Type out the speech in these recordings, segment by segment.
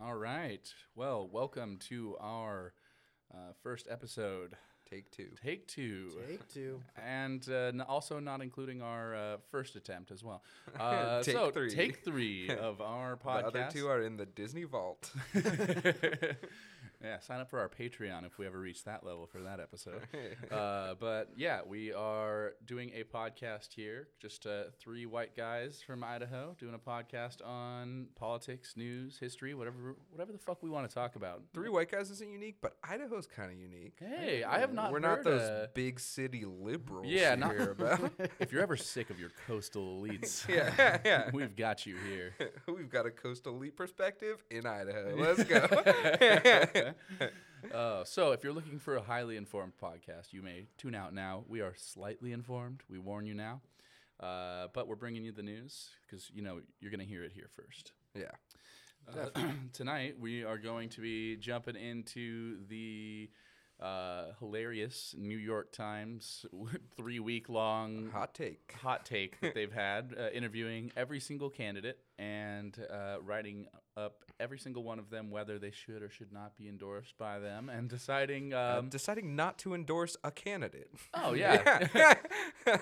All right. Well, welcome to our uh, first episode, Take two. take two. Take two. And uh, n- also not including our uh, first attempt as well. Uh, Take so, three. take three of our The podcast. other two are in the Disney vault. yeah, sign up for our Patreon if we ever reach that level for that episode. uh, but yeah, we are doing a podcast here. Just uh, three white guys from Idaho doing a podcast on politics, news, history, whatever, whatever the fuck we want to talk about. Three white guys isn't unique, but Idaho's kind of unique. Hey, I have not. We're not those uh, big city liberals. Yeah, you not- hear about. if you're ever sick of your coastal elites, yeah, yeah. we've got you here. We've got a coastal elite perspective in Idaho. Let's go. Uh, so, if you're looking for a highly informed podcast, you may tune out now. We are slightly informed. We warn you now. Uh, but we're bringing you the news because, you know, you're going to hear it here first. yeah. Uh, tonight, we are going to be jumping into the uh, hilarious New York Times three week long Hot take. hot take that they've had, uh, interviewing every single candidate and uh, writing up every single one of them, whether they should or should not be endorsed by them, and deciding. Uh, Um, deciding not to endorse a candidate. oh yeah,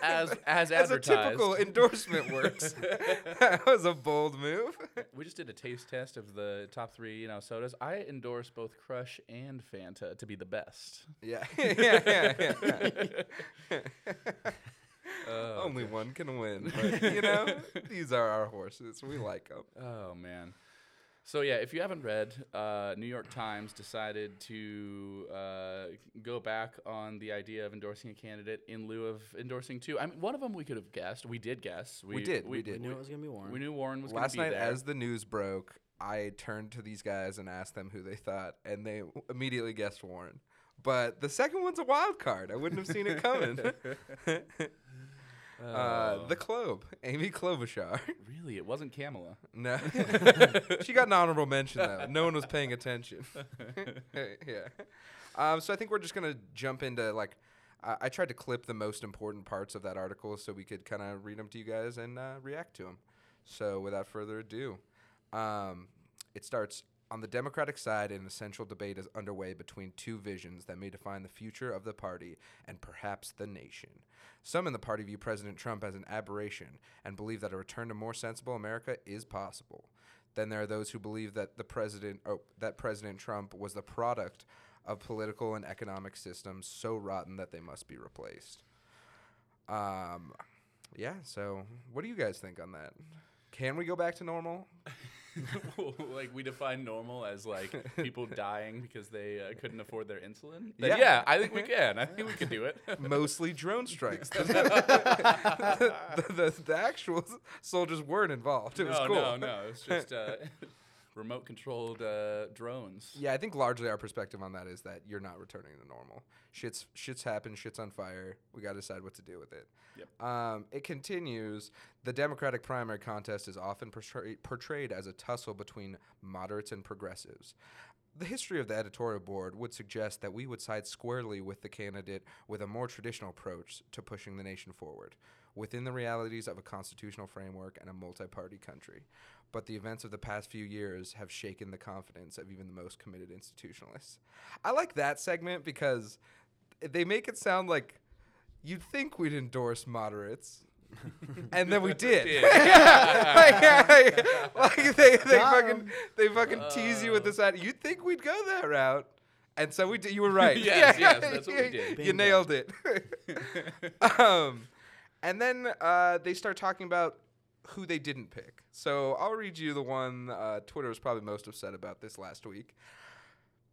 as as As a advertised. typical endorsement works. that was a bold move. we just did a taste test of the top three, you know, sodas. I endorse both Crush and Fanta to be the best. Yeah. yeah, yeah, yeah. Oh, Only one can win. But, you know, these are our horses. We like them. Oh man. So yeah, if you haven't read, uh, New York Times decided to uh, go back on the idea of endorsing a candidate in lieu of endorsing two. I mean, one of them we could have guessed. We did guess. We did, we We did. knew it was gonna be Warren. We knew Warren was Last gonna night, there. as the news broke, I turned to these guys and asked them who they thought, and they immediately guessed Warren. But the second one's a wild card. I wouldn't have seen it coming. uh, the Clobe, Amy Klobuchar. really, it wasn't Kamala. No, she got an honorable mention though. No one was paying attention. yeah. Um, so I think we're just gonna jump into like. I I tried to clip the most important parts of that article so we could kind of read them to you guys and uh, react to them. So without further ado, um, it starts on the Democratic side. An essential debate is underway between two visions that may define the future of the party and perhaps the nation. Some in the party view President Trump as an aberration and believe that a return to more sensible America is possible. Then there are those who believe that the president, oh, that President Trump was the product of political and economic systems so rotten that they must be replaced. Um, yeah. So, what do you guys think on that? Can we go back to normal? like we define normal as like people dying because they uh, couldn't afford their insulin. Yeah. Then yeah, I think we can. I think we can do it. Mostly drone strikes. the, the, the, the actual soldiers weren't involved. It was no, cool. no, no. It's just uh, remote controlled uh, drones. Yeah, I think largely our perspective on that is that you're not returning to normal. Shit's shit's happened. Shit's on fire. We got to decide what to do with it. Yep. Um, it continues. The Democratic primary contest is often portray- portrayed as a tussle between moderates and progressives. The history of the editorial board would suggest that we would side squarely with the candidate with a more traditional approach to pushing the nation forward, within the realities of a constitutional framework and a multi party country. But the events of the past few years have shaken the confidence of even the most committed institutionalists. I like that segment because they make it sound like you'd think we'd endorse moderates. and then we did. Did. like, like, they, they Got fucking 'em. they fucking tease you with this idea. You'd think we'd go that route. And so we did. You were right. Yes, yes, that's what we did. You Bingo. nailed it. um, and then uh, they start talking about who they didn't pick. So I'll read you the one uh, Twitter was probably most upset about this last week.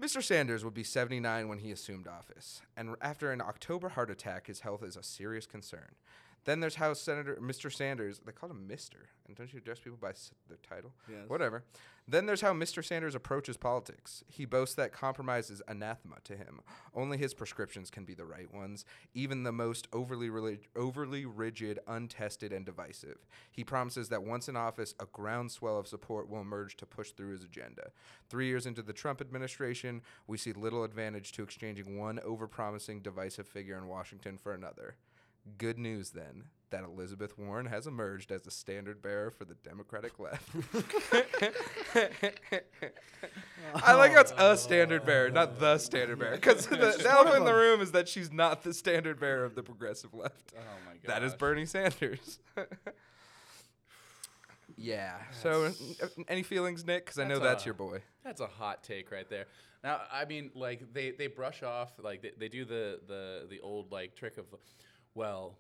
Mr. Sanders would be 79 when he assumed office, and after an October heart attack, his health is a serious concern. Then there's House Senator Mr. Sanders. They call him Mr. And don't you address people by s- their title? Yes. Whatever. Then there's how Mr. Sanders approaches politics. He boasts that compromise is anathema to him. Only his prescriptions can be the right ones, even the most overly relig- overly rigid, untested, and divisive. He promises that once in office, a groundswell of support will emerge to push through his agenda. Three years into the Trump administration, we see little advantage to exchanging one overpromising, divisive figure in Washington for another. Good news then that Elizabeth Warren has emerged as the standard bearer for the Democratic left. I like how it's a oh. standard bearer, not the standard bearer, because the, the elephant in the room is that she's not the standard bearer of the progressive left. Oh my god. That is Bernie Sanders. yeah. So, n- any feelings, Nick? Because I know That's that's a- your boy. That's a hot take right there. Now, I mean, like they, they brush off like they, they do the, the the old like trick of, well,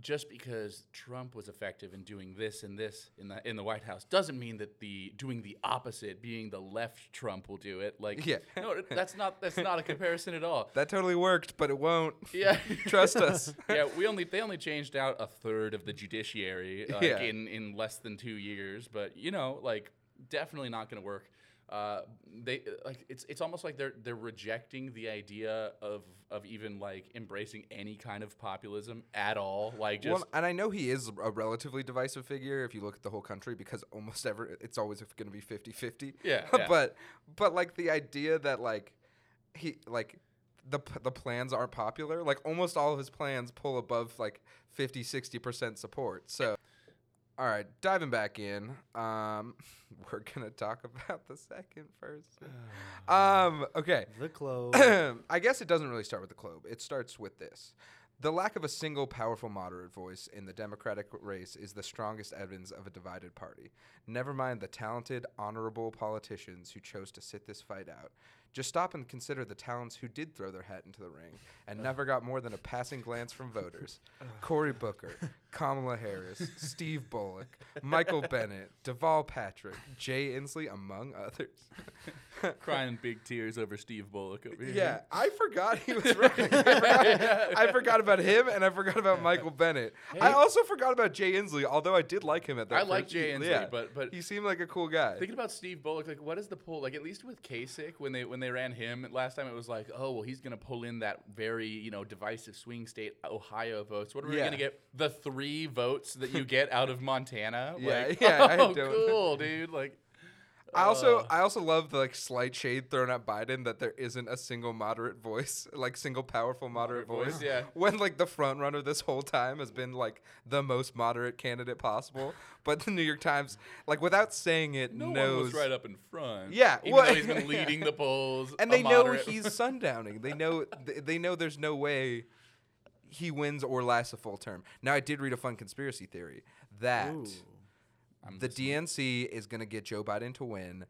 just because Trump was effective in doing this and this in the in the White House doesn't mean that the doing the opposite, being the left Trump, will do it. Like, Yeah. no, that's not that's not a comparison at all. That totally worked, but it won't. Yeah, Trust us. yeah, we only they only changed out a third of the judiciary like, Yeah. in in less than two years, but you know, like definitely not going to work. Uh, they like it's it's almost like they're they're rejecting the idea of of even like embracing any kind of populism at all. Like just Well, and I know he is a relatively divisive figure if you look at the whole country because almost ever it's always going to be 50-50. Yeah, yeah. but but like the idea that like he like the p- the plans aren't popular, like almost all of his plans pull above like 50 60% support. So all right, diving back in, um, we're gonna talk about the second person. Um, okay, The clothes. I guess it doesn't really start with the Globe. It starts with this. The lack of a single powerful moderate voice in the Democratic race is the strongest evidence of a divided party. Never mind the talented, honorable politicians who chose to sit this fight out. Just stop and consider the talents who did throw their hat into the ring and never got more than a passing glance from voters. Cory Booker, Kamala Harris, Steve Bullock, Michael Bennet, Deval Patrick, Jay Inslee, among others. crying big tears over Steve Bullock over here. Yeah, I forgot he was running. I, forgot, I forgot about him, and I forgot about Michael Bennet. I also forgot about Jay Inslee, although I did like him at that. I like Jay Inslee, yeah. but but he seemed like a cool guy. Thinking about Steve Bullock, like what is the pull? Like at least with Kasich, when they when they ran him last time, it was like, oh well, he's gonna pull in that very you know divisive swing state Ohio votes. What are we Yeah. gonna get? The three votes that you get out of Montana? Yeah, like, yeah, Oh, don't- cool, dude. Like, I also uh, I also love the like slight shade thrown at Biden that there isn't a single moderate voice, like single powerful moderate, Moderate voice. yeah. When like the front runner this whole time has been like the most moderate candidate possible, but the New York Times, like without saying it, no knows one was right up in front. Yeah, even well- though he's been leading the polls, and they know he's sundowning. They know th- they know there's no way he wins or lasts a full term. Now I did read a fun conspiracy theory that Ooh. I'm the listening. DNC is going to get Joe Biden to win,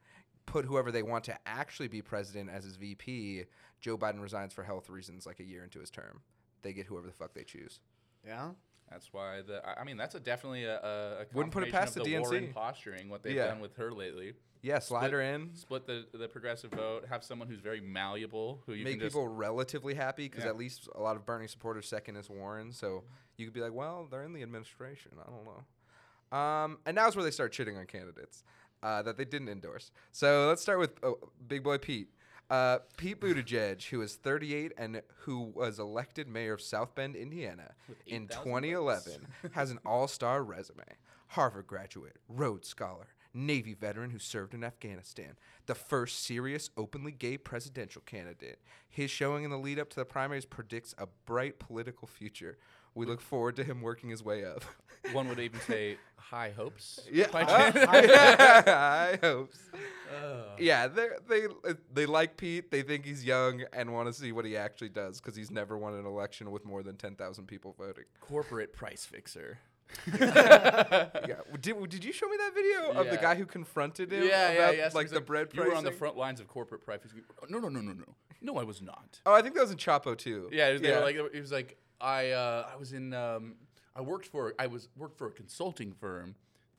put whoever they want to actually be president as his VP. Joe Biden resigns for health reasons like a year into his term. They get whoever the fuck they choose. Yeah. That's why the. I- I mean, that's a definitely a, a, a Wouldn't put it past of the the Warren DNC. posturing what they've Yeah. done with her lately. Yeah, slide Split- her in. split the, the progressive vote, have someone who's very malleable, who you make can just people relatively happy because Yeah. at least a lot of Bernie supporters second is Warren, so you could be like, well, they're in the administration. I don't know. Um, and now's where they start shitting on candidates uh, that they didn't endorse. So let's start with oh, Big Boy Pete. Uh, Pete Buttigieg, who is 38 and who was elected mayor of South Bend, Indiana in 2011, has an all-star resume. Harvard graduate, Rhodes Scholar, Navy veteran who served in Afghanistan, the first serious openly gay presidential candidate. His showing in the lead up to the primaries predicts a bright political future. We look forward to him working his way up. one would even say high hopes. Yeah, uh, chance. I hope. so. Ugh. Yeah, they they they like Pete. They think he's young and want to see what he actually does because he's never won an election with more than ten thousand people voting. corporate price fixer. yeah, did, did you show me that video of the guy who confronted him? yeah, yeah, about, yeah. so like the bread You were on the front lines of corporate price fixing. No, no, no, no, no. No, I was not. Oh, I think that was in Chapo too. Yeah, they were like he was like I uh, I was in um, I worked for I was worked for a consulting firm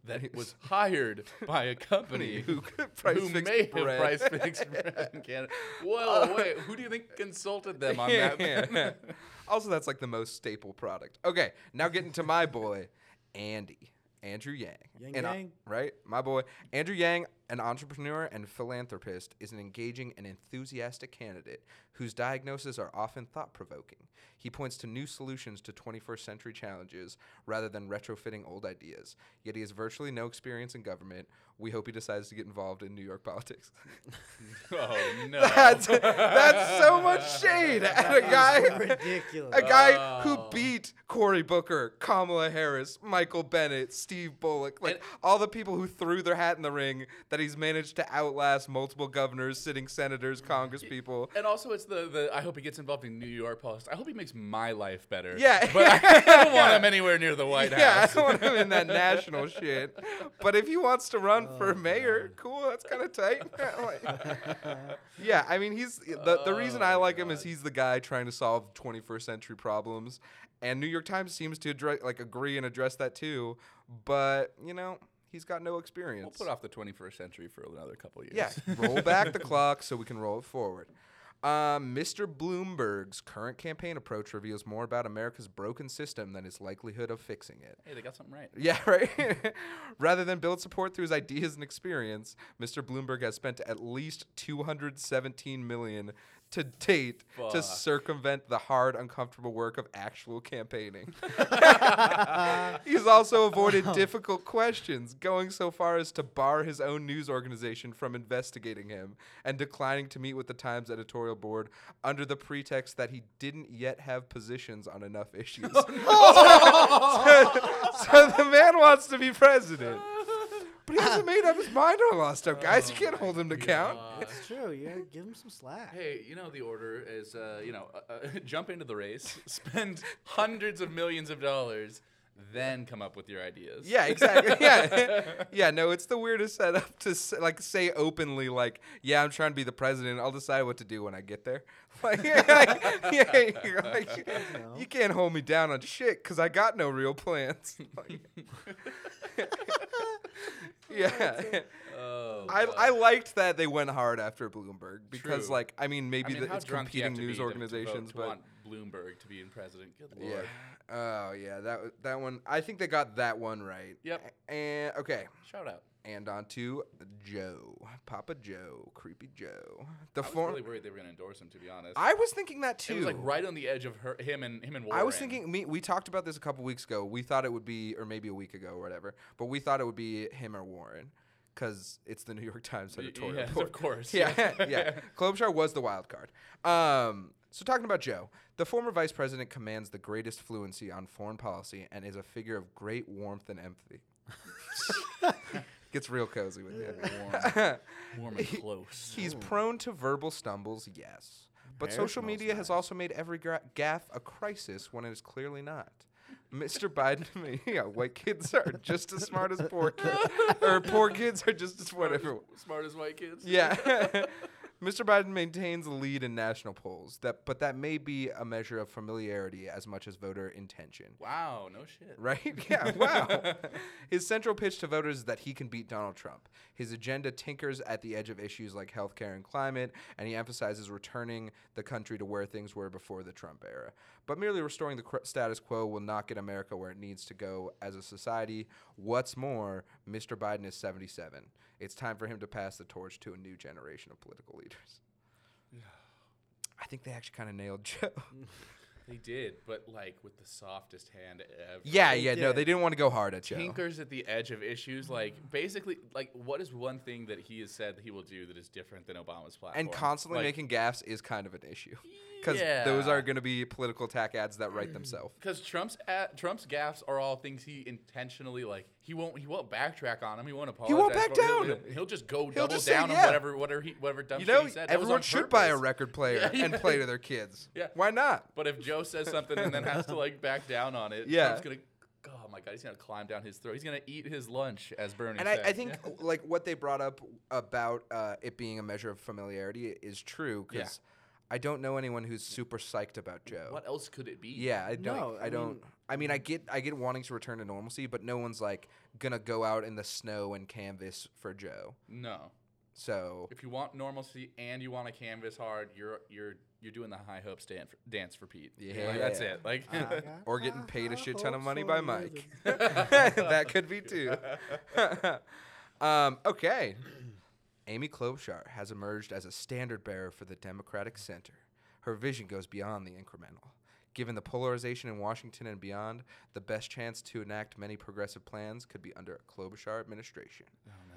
that was hired by a company who price who fixed may bread. have price fixed bread in Canada. Whoa, wait, who do you think consulted them on that? Yeah. also, that's like the most staple product. Okay, now getting to my boy, Andy. Andrew Yang. Yang And I- Yang. right? My boy. Andrew Yang, an entrepreneur and philanthropist, is an engaging and enthusiastic candidate whose diagnoses are often thought provoking. He points to new solutions to 21st century challenges rather than retrofitting old ideas. Yet he has virtually no experience in government. We hope he decides to get involved in New York politics. Oh no. that's, that's so much shade at a guy. ridiculous. A guy who Oh. beat Cory Booker, Kamala Harris, Michael Bennet, Steve Bullock, like And- all the people who threw their hat in the ring that he's managed to outlast multiple governors, sitting senators, congresspeople. And also, it's the, the I hope he gets involved in New York politics. I hope he makes my life better. Yeah. but I don't want him anywhere near the White yeah, House. I don't want him in that national shit. But if he wants to run for Oh, mayor, God. cool. That's kind of tight. Like- yeah, I mean, he's the the oh, reason I Oh, like him is he's the guy trying to solve 21st century problems, and New York Times seems to address, like agree and address that too. But you know, he's got no experience. We'll put off the 21st century for another couple years. Yeah, roll back the clock so we can roll it forward. Um, Mr. Bloomberg's current campaign approach reveals more about America's broken system than its likelihood of fixing it. hey, they got something right. Yeah, right. Rather than build support through his ideas and experience, Mr. Bloomberg has spent at least 217 million to date to circumvent the hard, uncomfortable work of actual campaigning. He's also avoided oh. difficult questions, going so far as to bar his own news organization from investigating him and declining to meet with the Times editorial board under the pretext that he didn't yet have positions on enough issues. Oh, so, so the man wants to be president. But he hasn't made up his mind on a lot of stuff, guys. You can't hold him to count. It's true. Yeah, give him some slack. Hey, you know the order is, uh, you know, uh, uh, jump into the race, spend hundreds of millions of dollars, then come up with your ideas. Yeah, exactly. Yeah, yeah. No, it's the weirdest setup to s- like say openly, like, "Yeah, I'm trying to be the president. I'll decide what to do when I get there." Like, like, yeah, you're like, you can't hold me down on shit because I got no real plans. Like- yeah. Oh, I, I liked that they went hard after Bloomberg because, True. like, I mean, I maybe mean, the, it's drunk do you have competing news to- to vote organizations, to but want Bloomberg to be in president. Good yeah. Oh yeah, that that one. I think they got that one right. Yep. And okay, Shout out. And on to Joe, Papa Joe, Creepy Joe. The I was form. really worried they were going to endorse him, to be honest. I was thinking that too. it was like right on the edge of her, him and him and Warren. I was thinking me. We talked about this a couple weeks ago. We thought it would be, or maybe a week ago, or whatever. But we thought it would be him or Warren, because it's the New York Times editorial. yes, board. of course. yeah, yeah. Klobuchar was the wild card. Um, so talking about Joe, the former vice president commands the greatest fluency on foreign policy and is a figure of great warmth and empathy. Gets real cozy with you. Warm, warm and close. He's prone to verbal stumbles, yes. But Hair social smells media has nice. also made every gra- gaffe a crisis when it is clearly not. Mr. Biden, to me, yeah, white kids are just as smart as poor kids, or poor kids are just as smart, whatever. as, smart as white kids. Yeah. Mr. Biden maintains the lead in national polls, that but that may be a measure of familiarity as much as voter intention. Wow. No shit. Right? Yeah, wow. His central pitch to voters is that he can beat Donald Trump. His agenda tinkers at the edge of issues like healthcare and climate, and he emphasizes returning the country to where things were before the Trump era. But merely restoring the cr- status quo will not get America where it needs to go as a society. What's more, Mr. Biden is 77. It's time for him to pass the torch to a new generation of political leaders. I think they actually kind of nailed Joe. They did, but like with the softest hand ever. yeah, They yeah, no, they didn't want to go hard at Joe. Tinkers at the edge of issues, like basically, like what is one thing that he has said that he will do that is different than Obama's platform? and constantly Like, making gaffes is kind of an issue because Yeah. those are going to be political attack ads that write themselves. Because Trump's at, Trump's gaffes are all things he intentionally like. He won't he won't backtrack on him. He won't apologize. He won't back for it. He'll- down. He'll, he'll just go double just say, down yeah. on whatever whatever he whatever dumb You shit know, he said. Everyone on should buy a record player Yeah, and play to their kids. Yeah. Why not? But if Joe says something and then has to like back down on it, Yeah. Trump's gonna. Oh my God, he's gonna climb down his throat. He's gonna eat his lunch, as Bernie And I. I think like what they brought up about uh, it being a measure of familiarity is true Yeah. Because I don't know anyone who's super psyched about Joe. what else could it be? Yeah, I don't. No, I, I don't. mean- I mean, I get. I get wanting to return to normalcy, but no one's like gonna go out in the snow and canvas for Joe. No. So If you want normalcy and you want to canvas hard, you're you're you're doing the high hopes dan- for, dance for Pete. Yeah. Like, that's it. Like or getting paid a shit ton of money for by. Mike. that could be too. um, okay. Amy Klobuchar has emerged as a standard bearer for the Democratic Center. Her vision goes beyond the incremental. Given the polarization in Washington and beyond, the best chance to enact many progressive plans could be under a Klobuchar administration. Oh no.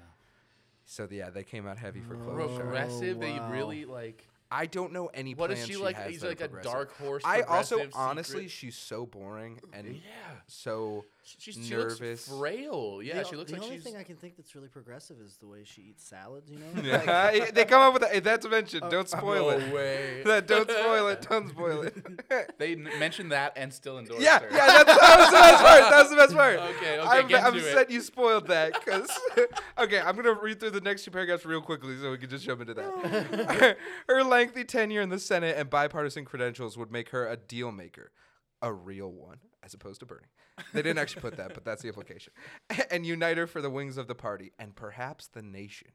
So yeah, they came out heavy for Oh, Klobuchar. Progressive? They really like. I don't know any What plans is she she like? has He's like a dark horse. I also progressive honestly, secret- she's so boring and yeah. so She, she, she looks frail. Yeah, the, she looks the like only she's. thing I can think that's really progressive is the way she eats salads. You know, yeah, they come up with that. That's mentioned. Oh, don't oh, spoil no it. way. That- don't spoil it. Don't spoil it. They n- mentioned that and still endorsed yeah, her. yeah, that's, that was the best part. That was the best part. Okay, okay, I'm, get I'm upset you spoiled that. Cause okay, I'm gonna read through the next two paragraphs real quickly so we can just jump into that. her, her lengthy tenure in the Senate and bipartisan credentials would make her a deal maker, a real one, as opposed to Bernie. They didn't actually put that, but that's the implication. And unite her for the wings of the party and perhaps the nation.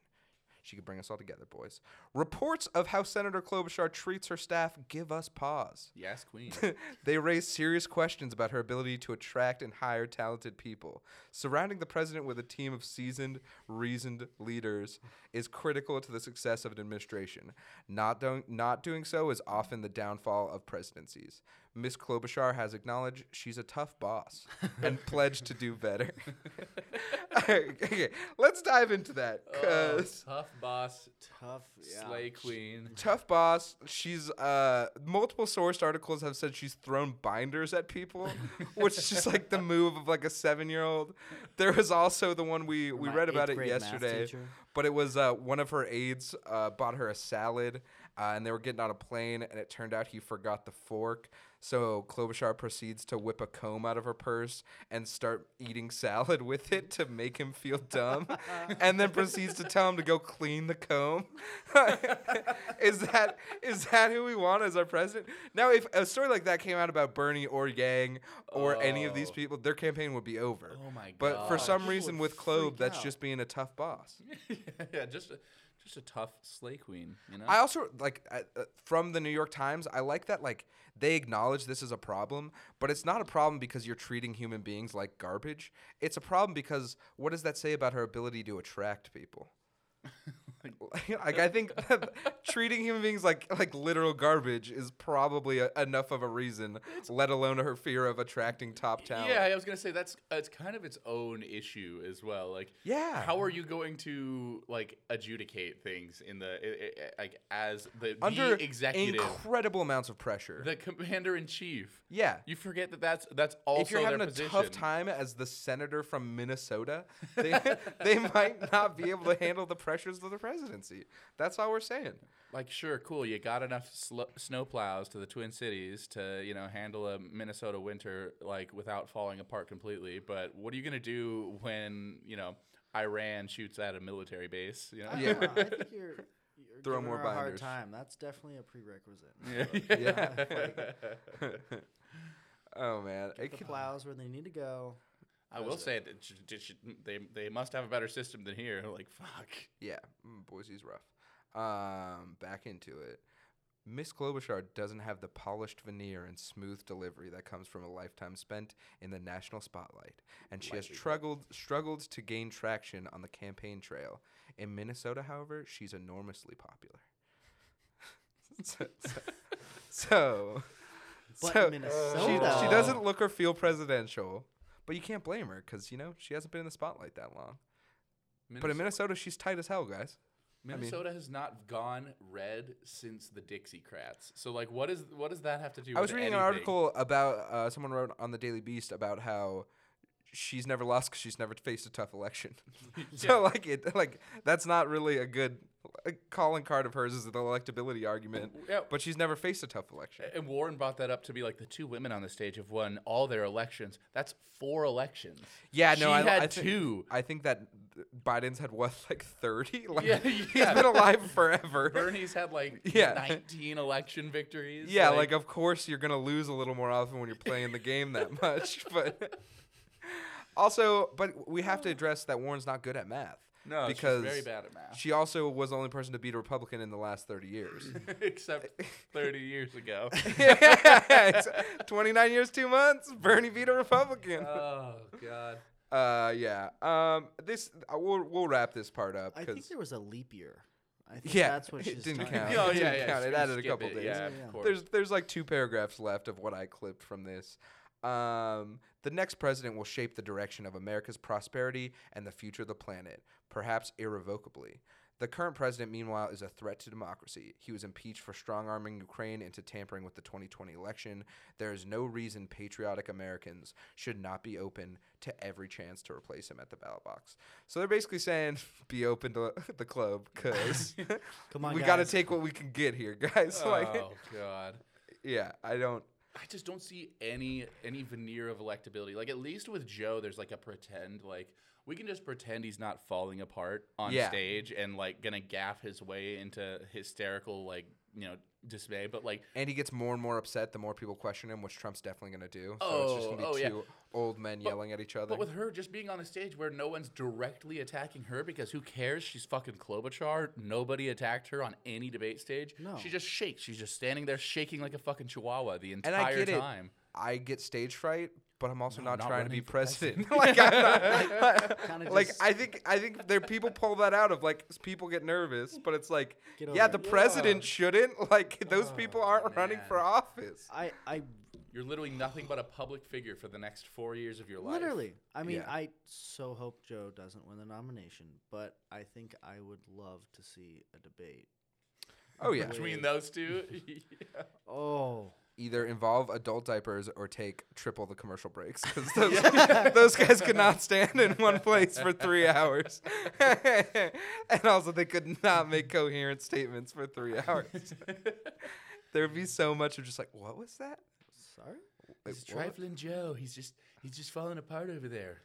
She could bring us all together, boys. Reports of how Senator Klobuchar treats her staff give us pause. Yes, queen. they raise serious questions about her ability to attract and hire talented people. Surrounding the president with a team of seasoned, reasoned leaders is critical to the success of an administration. Not, do- not doing so is often the downfall of presidencies. Miss Klobuchar has acknowledged she's a tough boss and pledged to do better. okay, let's dive into that. Oh, 'cause tough boss, tough. Yeah. slay queen. tough boss. She's uh multiple sourced articles have said she's thrown binders at people, which is just like the move of like a seven year old. There was also the one we we My read about it yesterday, but it was uh one of her aides uh bought her a salad. Uh, and they were getting on a plane, and it turned out he forgot the fork. So Klobuchar proceeds to whip a comb out of her purse and start eating salad with it to make him feel dumb, and then proceeds to tell him to go clean the comb. is that is that who we want as our president? Now, if a story like that came out about Bernie or Yang or any of these Oh. people, their campaign would be over. Oh my god. But for some reason, with Clove, freak that's out. just being a tough boss. yeah, just a, just a tough slay queen. You know. I also like uh, uh, from the New York Times. I like that like they acknowledge this is a problem, but it's not a problem because you're treating human beings like garbage. It's a problem because what does that say about her ability to attract people? like I think treating human beings like like literal garbage is probably a, enough of a reason, let alone her fear of attracting top talent. Yeah, I was gonna say that's uh, it's kind of its own issue as well. Like, Yeah. how are you going to like adjudicate things in the i- i- like as the, under the executive, incredible amounts of pressure. the commander in chief? yeah. You forget that that's that's also if you're having a position. tough time as the senator from Minnesota, they, they might not be able to handle the pressures of the presidency. That's all we're saying. Like, sure, cool. You got enough sl- snow plows to the Twin Cities to, you know, handle a Minnesota winter like without falling apart completely. But what are you gonna do when you know Iran shoots at a military base? You know. I Yeah. know, I think you're, you're Throw more her a hard binders. time. That's definitely a prerequisite. Yeah. oh man, Get It the can- plows where they need to go. I will say that sh- sh- sh- they they must have a better system than here. Like fuck. yeah, mm, Boise's rough. Um, back into it. Miss Klobuchar doesn't have the polished veneer and smooth delivery that comes from a lifetime spent in the national spotlight, and she has Likely, but- struggled struggled to gain traction on the campaign trail. In Minnesota, however, she's enormously popular. so, so, so, But so Minnesota. she, she doesn't look or feel presidential, but you can't blame her because you know she hasn't been in the spotlight that long. But in Minnesota, she's tight as hell, guys. mean- Minnesota has not gone red since the Dixiecrats. So like, what is what does that have to do? I was reading an article about uh, someone wrote on the Daily Beast about how she's never lost because she's never faced a tough election. so like it like that's not really a good uh, calling card of hers is the electability argument. Yeah. But she's never faced a tough election. And Warren brought that up to be like the two women on the stage have won all their elections. That's four elections. Yeah, no, she I, had I think, two. I think that Biden's had what like thirty. Like Yeah, he's yeah. been alive forever. Bernie's had like Yeah. 19 election victories. Yeah, like, of course you're gonna lose a little more often when you're playing the game that much, but also, but we have to address that Warren's not good at math. No, because she's very bad at math. She also was the only person to beat a Republican in the last 30 years. Except 30 years ago. It's 29 years, two months. Bernie beat a Republican. oh God. Uh, yeah. Um, this uh, we'll we'll wrap this part up I think because there was a leap year. I think Yeah, that's what it didn't count. about. Oh It yeah, didn't yeah. count. It added a couple it, days. Yeah, Yeah, of yeah. course. there's there's like two paragraphs left of what I clipped from this. Um, the next president will shape the direction of America's prosperity and the future of the planet, perhaps irrevocably. The current president, meanwhile, is a threat to democracy. He was impeached for strong arming Ukraine into tampering with the 2020 election. There is no reason patriotic Americans should not be open to every chance to replace him at the ballot box. So they're basically saying, be open to the club because Come on, we got to take what we can get here, guys. like, oh god. yeah, I don't. I just don't see any any veneer of electability. Like at least with Joe, there's like a pretend like we can just pretend he's not falling apart on Yeah. stage and like gonna gaff his way into hysterical like you know dismay. But like And he gets more and more upset the more people question him, which Trump's definitely to do. So it's just oh, going to be Oh, oh, yeah. Two old men yelling at each other. But with her just being on a stage where no one's directly attacking her because who cares? She's fucking Klobuchar. Nobody attacked her on any debate stage. No. She just shakes. She's just standing there shaking like a fucking chihuahua the entire and I entire get it. I get stage fright, but I'm also No, not, not trying to be president. president. like, I'm not, Kinda like I think I think there people pull that out of like people get nervous, but it's like yeah, over the it. president shouldn't. Like those oh, people Oh, aren't running for office. I, I You're literally nothing but a public figure for the next four years of your life. literally. I mean, Yeah. I so hope Joe doesn't win the nomination, but I think I would love to see a debate. Oh yeah. Between those two, yeah. Oh, Either involve adult diapers or take triple the commercial breaks because those, those guys could not stand in one place for three hours, and also they could not make coherent statements for three hours. there would be so much of just like, what was that? Sorry. Wait, He's what? trifling Joe. He's just he's just falling apart over there.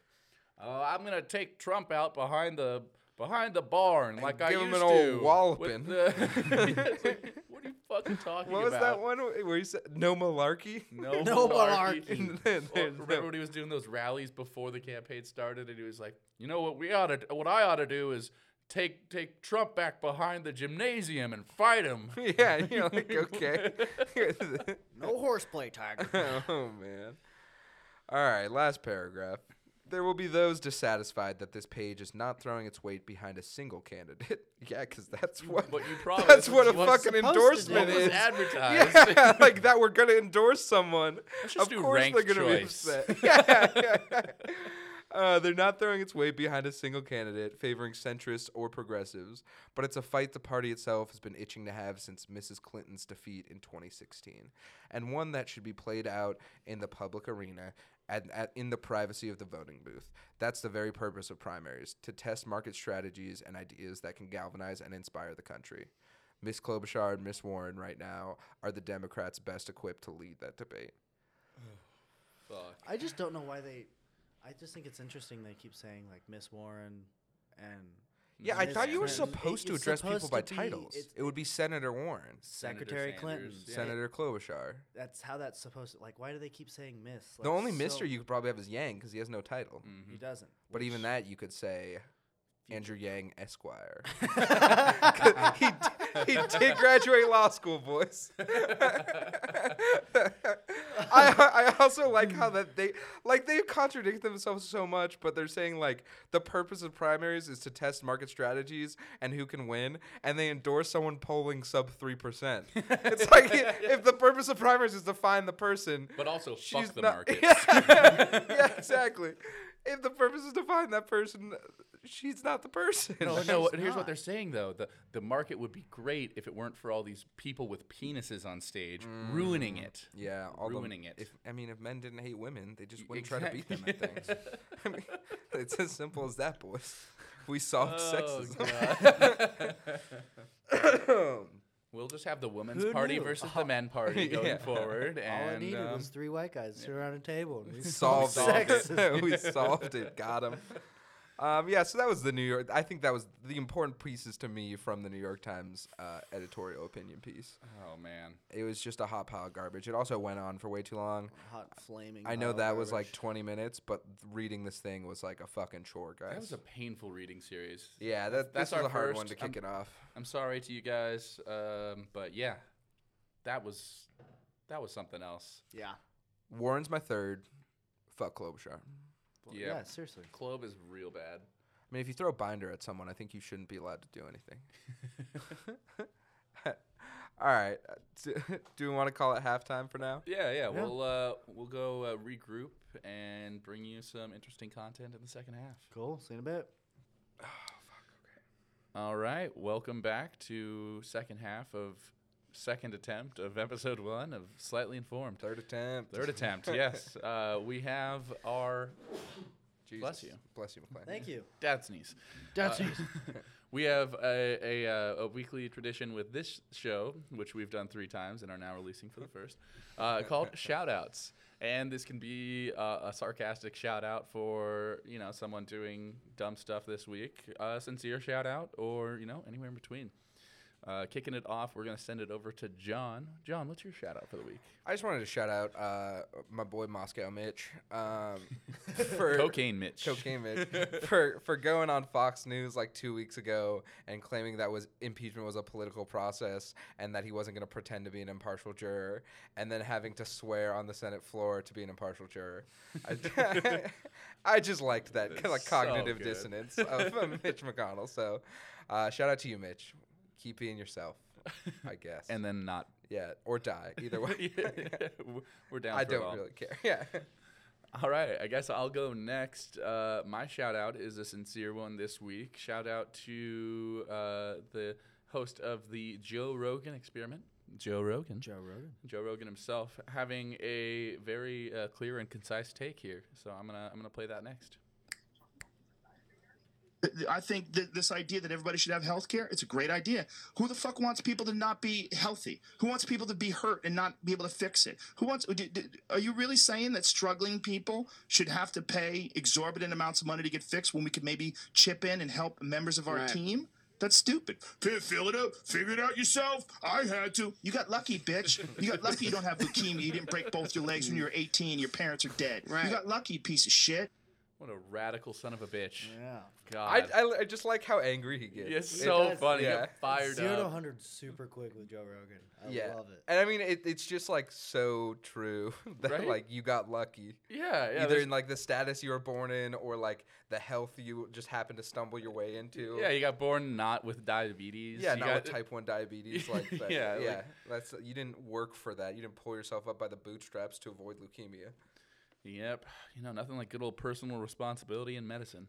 Oh, I'm gonna take Trump out behind the behind the barn like I give him used an old to. walloping. the- what are you fucking talking about? What was that one where he said no malarkey? No, No malarkey. malarkey. And remember no- when he was doing those rallies before the campaign started, and he was like, "You know what we ought to, what I ought to do is take take Trump back behind the gymnasium and fight him." yeah, you're like, okay. No horseplay, Tiger. oh man. All right, last paragraph. There will be those dissatisfied that this page is not throwing its weight behind a single candidate. yeah, because that's what But you promised. that's what a fucking endorsement do. What was is. advertised. Yeah, like that we're gonna endorse someone. Let's just of do course ranked they're gonna choice. be upset. yeah, yeah, yeah. Uh, they're not throwing its weight behind a single candidate favoring centrists or progressives, but it's a fight the party itself has been itching to have since Mrs. Clinton's defeat in 2016, and one that should be played out in the public arena and at, in the privacy of the voting booth. That's the very purpose of primaries to test market strategies and ideas that can galvanize and inspire the country. Miss Klobuchar and Miss Warren right now are the Democrats best equipped to lead that debate. Fuck. I just don't know why they. I just think it's interesting they keep saying like Miss Warren and Yeah, I Miss thought you were Clinton. supposed to It's address people supposed by to be- titles. it's- It would be Senator Warren, Secretary Senator Clinton. Sanders, yeah. Senator Klobuchar. That's how that's supposed to. Like, why do they keep saying Miss? the only so- Mister you could probably have is Yang because he has no title. Mm-hmm. He doesn't. But even which- that you could say Andrew Yang Esquire. he, d- he did graduate law school, boys. I, I also like how that they like they contradict themselves so much, but they're saying like the purpose of primaries is to test market strategies and who can win, and they endorse someone polling sub three percent. It's like if the purpose of primaries is to find the person, But also, fuck the not- markets. Yeah, yeah, exactly. If the purpose is to find that person, she's not the person. No, She's no. Here's what they're saying though: the the market would be great if it weren't for all these people with penises on stage ruining it. Yeah, all Ruining the, it. If I mean, if men didn't hate women, they just wouldn't try to beat them at things. I mean, it's as simple as that, boys. We solved Oh, sexism. God. we'll just have the women's Who party knew? versus the men party going Yeah. forward, All I and needed um, was three white guys sit around a table. And we solved solved it. sexism. we solved it. Got him. Um, yeah, so that was the New York. I think that was the important pieces to me from the New York Times uh, editorial opinion piece. oh man, It was just a hot pile of garbage. It also went on for way too long. hot flaming. I know pile of that was like 20 minutes, but reading this thing was like a fucking chore, guys. that was a painful reading series. yeah, that, that's this our a hard one first, to kick um, it off. I'm sorry to you guys, um, but yeah, that was that was something else. yeah. Warren's my third. Fuck Klobuchar. Yeah. Yeah, seriously. Clove is real bad. I mean, if you throw a binder at someone, I think you shouldn't be allowed to do anything. All right. Do, do we want to call it halftime for now? Yeah, yeah. Yeah. We'll uh, we'll go uh, regroup and bring you some interesting content in the second half. Cool. See you in a bit. Oh, fuck. Okay. All right, welcome back to second half of second attempt of episode one of Slightly Informed. Third attempt. Third attempt, yes. Uh, we have our Jesus. Bless you. Bless you, McLean. Thank you. Dad's sneeze. Dad's Uh, we have a, a, uh, a weekly tradition with this show, which we've done three times and are now releasing for the first, uh, called shoutouts. And this can be uh, a sarcastic shout out for you know someone doing dumb stuff this week, a sincere shout out, or you know anywhere in between. Uh, kicking it off, we're gonna send it over to John. John, what's your shout out for the week? I just wanted to shout out uh, my boy Moscow Mitch um, for Cocaine Mitch. Cocaine Mitch for for going on Fox News like two weeks ago and claiming that was impeachment was a political process and that he wasn't going to pretend to be an impartial juror and then having to swear on the Senate floor to be an impartial juror. I, I just liked that kind of like So cognitive good. dissonance of Mitch McConnell. So uh, shout out to you, Mitch. Keep being yourself, I guess. and then not. yeah, or die either way. We're down. I for don't all. really care. Yeah. All right, I guess I'll go next. Uh, my shout out is a sincere one this week. Shout out to uh, the host of the Joe Rogan experiment, Joe Rogan. Joe Rogan. Joe Rogan himself having a very uh, clear and concise take here. So I'm gonna I'm gonna play that next. I think that this idea that everybody should have health care, it's a great idea. Who the fuck wants people to not be healthy? Who wants people to be hurt and not be able to fix it? Who wants are you really saying that struggling people should have to pay exorbitant amounts of money to get fixed when we could maybe chip in and help members of our Right. team? That's stupid. Fill it out. Figure it out yourself. I had to. You got lucky, bitch. You got lucky you don't have leukemia. You didn't break both your legs when you were 18. Your parents are dead. Right. You got lucky, piece of shit. What a radical son of a bitch. Yeah. I, God. I, I just like how angry he gets. it's so does- funny. yeah. Get fired Zero to up. 100 super quick with Joe Rogan. I yeah. love it. And I mean, it, it's just like so true that Right? like you got lucky. Yeah, yeah. Either there's- in like the status you were born in or like the health you just happened to stumble your way into. yeah, you got born not with diabetes. Yeah, you not got, with type one diabetes. Like that. Yeah, yeah, like- that's you didn't work for that. You didn't pull yourself up by the bootstraps to avoid leukemia. Yep. You know, nothing like good old personal responsibility in medicine.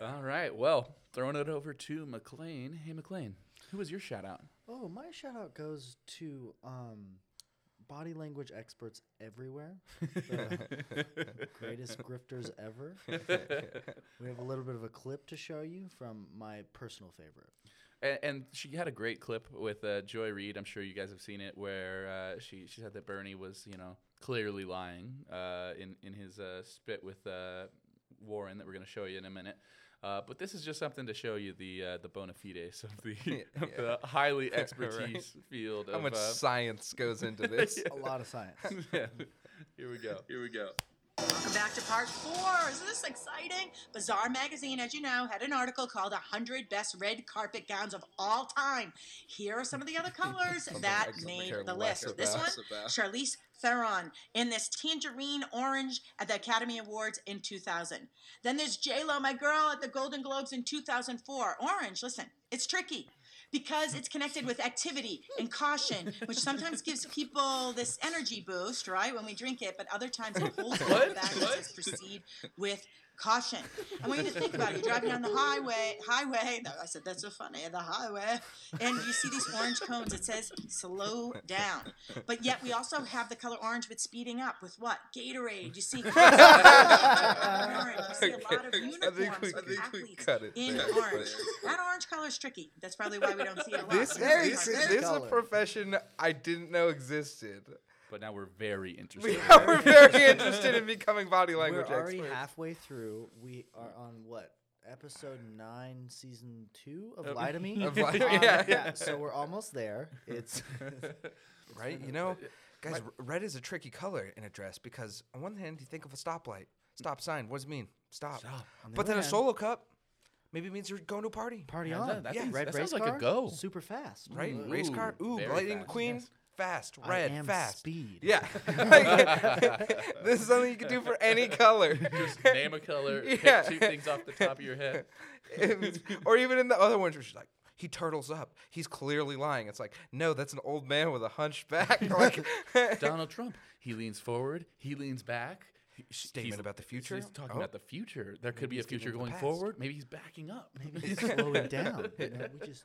All right. Well, throwing it over to McLean. Hey, McLean, who was your shout out? Oh, my shout out goes to um, body language experts everywhere. The greatest grifters ever. We have a little bit of a clip to show you from my personal favorite. And, and she had a great clip with uh, Joy Reid. I'm sure you guys have seen it, where uh, she she said that Bernie was, you know, clearly lying uh, in in his uh, spit with uh, Warren that we're going to show you in a minute. Uh, but this is just something to show you the uh, the bona fides of the, of Yeah. the highly expertise field. Of how of, much uh, science goes into this? A lot of science. yeah. Here we go. Here we go. Back to part four. Isn't this exciting? Bazaar magazine, as you know, had an article called 100 Best Red Carpet Gowns of All Time. Here are some of the other colors that I made the list. This about. one, Charlize Theron in this tangerine orange at the Academy Awards in 2000. Then there's J-Lo, my girl, at the Golden Globes in 2004. Orange, listen, it's tricky because it's connected with activity and caution, which sometimes gives people this energy boost, right, when we drink it, but other times it holds it back and says proceed with caution. I want you to think about it, you're driving down the highway, highway, I said that's so funny, the highway, and you see these orange cones, it says slow down. But yet we also have the color orange with speeding up with what? Gatorade. You see, orange. You see a lot of I think uniforms we- with I think we athletes cut it in there. orange. That orange color is tricky. That's probably why we don't see it a lot. This, in this, this is a profession I didn't know existed. But now we're very interested. We interested. are very interested in becoming body language We're already experts. halfway through. We are on what? Episode 9, season 2 of Of- Lie to Me? of Lie- Um, yeah. yeah, so we're almost there. It's right? You know, guys, r- red is a tricky color in a dress because on one hand you think of a stoplight, stop sign. What does it mean? Stop. Stop. On the But other then a hand, solo cup maybe means you're going to a party, party Yeah, on. that- that Yeah. seems- Red that race sounds like a car, go. super fast. right? Ooh, Race car. Ooh, very Lightning fast, McQueen. yes. Fast, I red, am fast. speed. Yeah. This is something you can do for any color. Just name a color, Yeah. pick two things off the top of your head. It's- or even in the other ones where she's like, he turtles up. He's clearly lying. It's like, no, that's an old man with a hunched back. like, Donald Trump. He leans forward. He leans back. He- Statement he's- about the future? He's talking Oh. about the future. There could Maybe be a future going forward. Maybe he's backing up. Maybe he's slowing down. you know, we just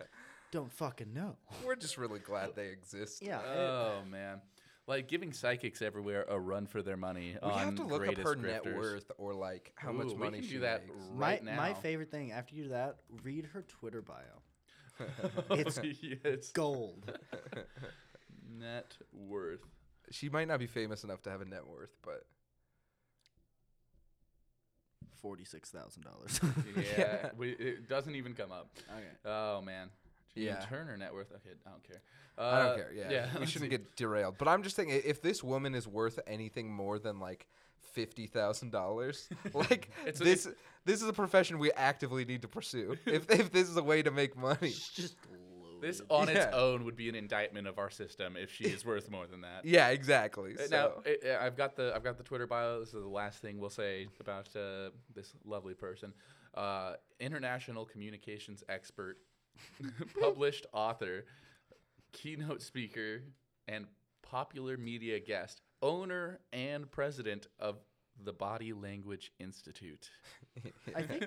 don't fucking know. we're just really glad they exist. Yeah. it- Oh man, like giving psychics everywhere a run for their money. We on have to look up greatest her net worth or like how Ooh, much we money can she do that makes. right my now. my favorite thing after you do that, read her Twitter bio. It's yes. gold. Net worth. She might not be famous enough to have a net worth, but Forty six thousand dollars. Yeah, we, it doesn't even come up. Okay. Oh man. Janine Yeah. Turner net worth. Okay, I don't care. I Uh, don't care. Yeah, we shouldn't get derailed. But I'm just thinking, if this woman is worth anything more than like fifty thousand dollars, like It's a- this, this is a profession we actively need to pursue. if if this is a way to make money, just loaded. This on its own would be an indictment of our system if she is worth more than that. yeah, exactly. Uh, So. Now I- I- I've got the I've got the Twitter bio. This is the last thing we'll say about uh, this lovely person, uh, international communications expert, published author, keynote speaker, and popular media guest, owner and president of the Body Language Institute. I think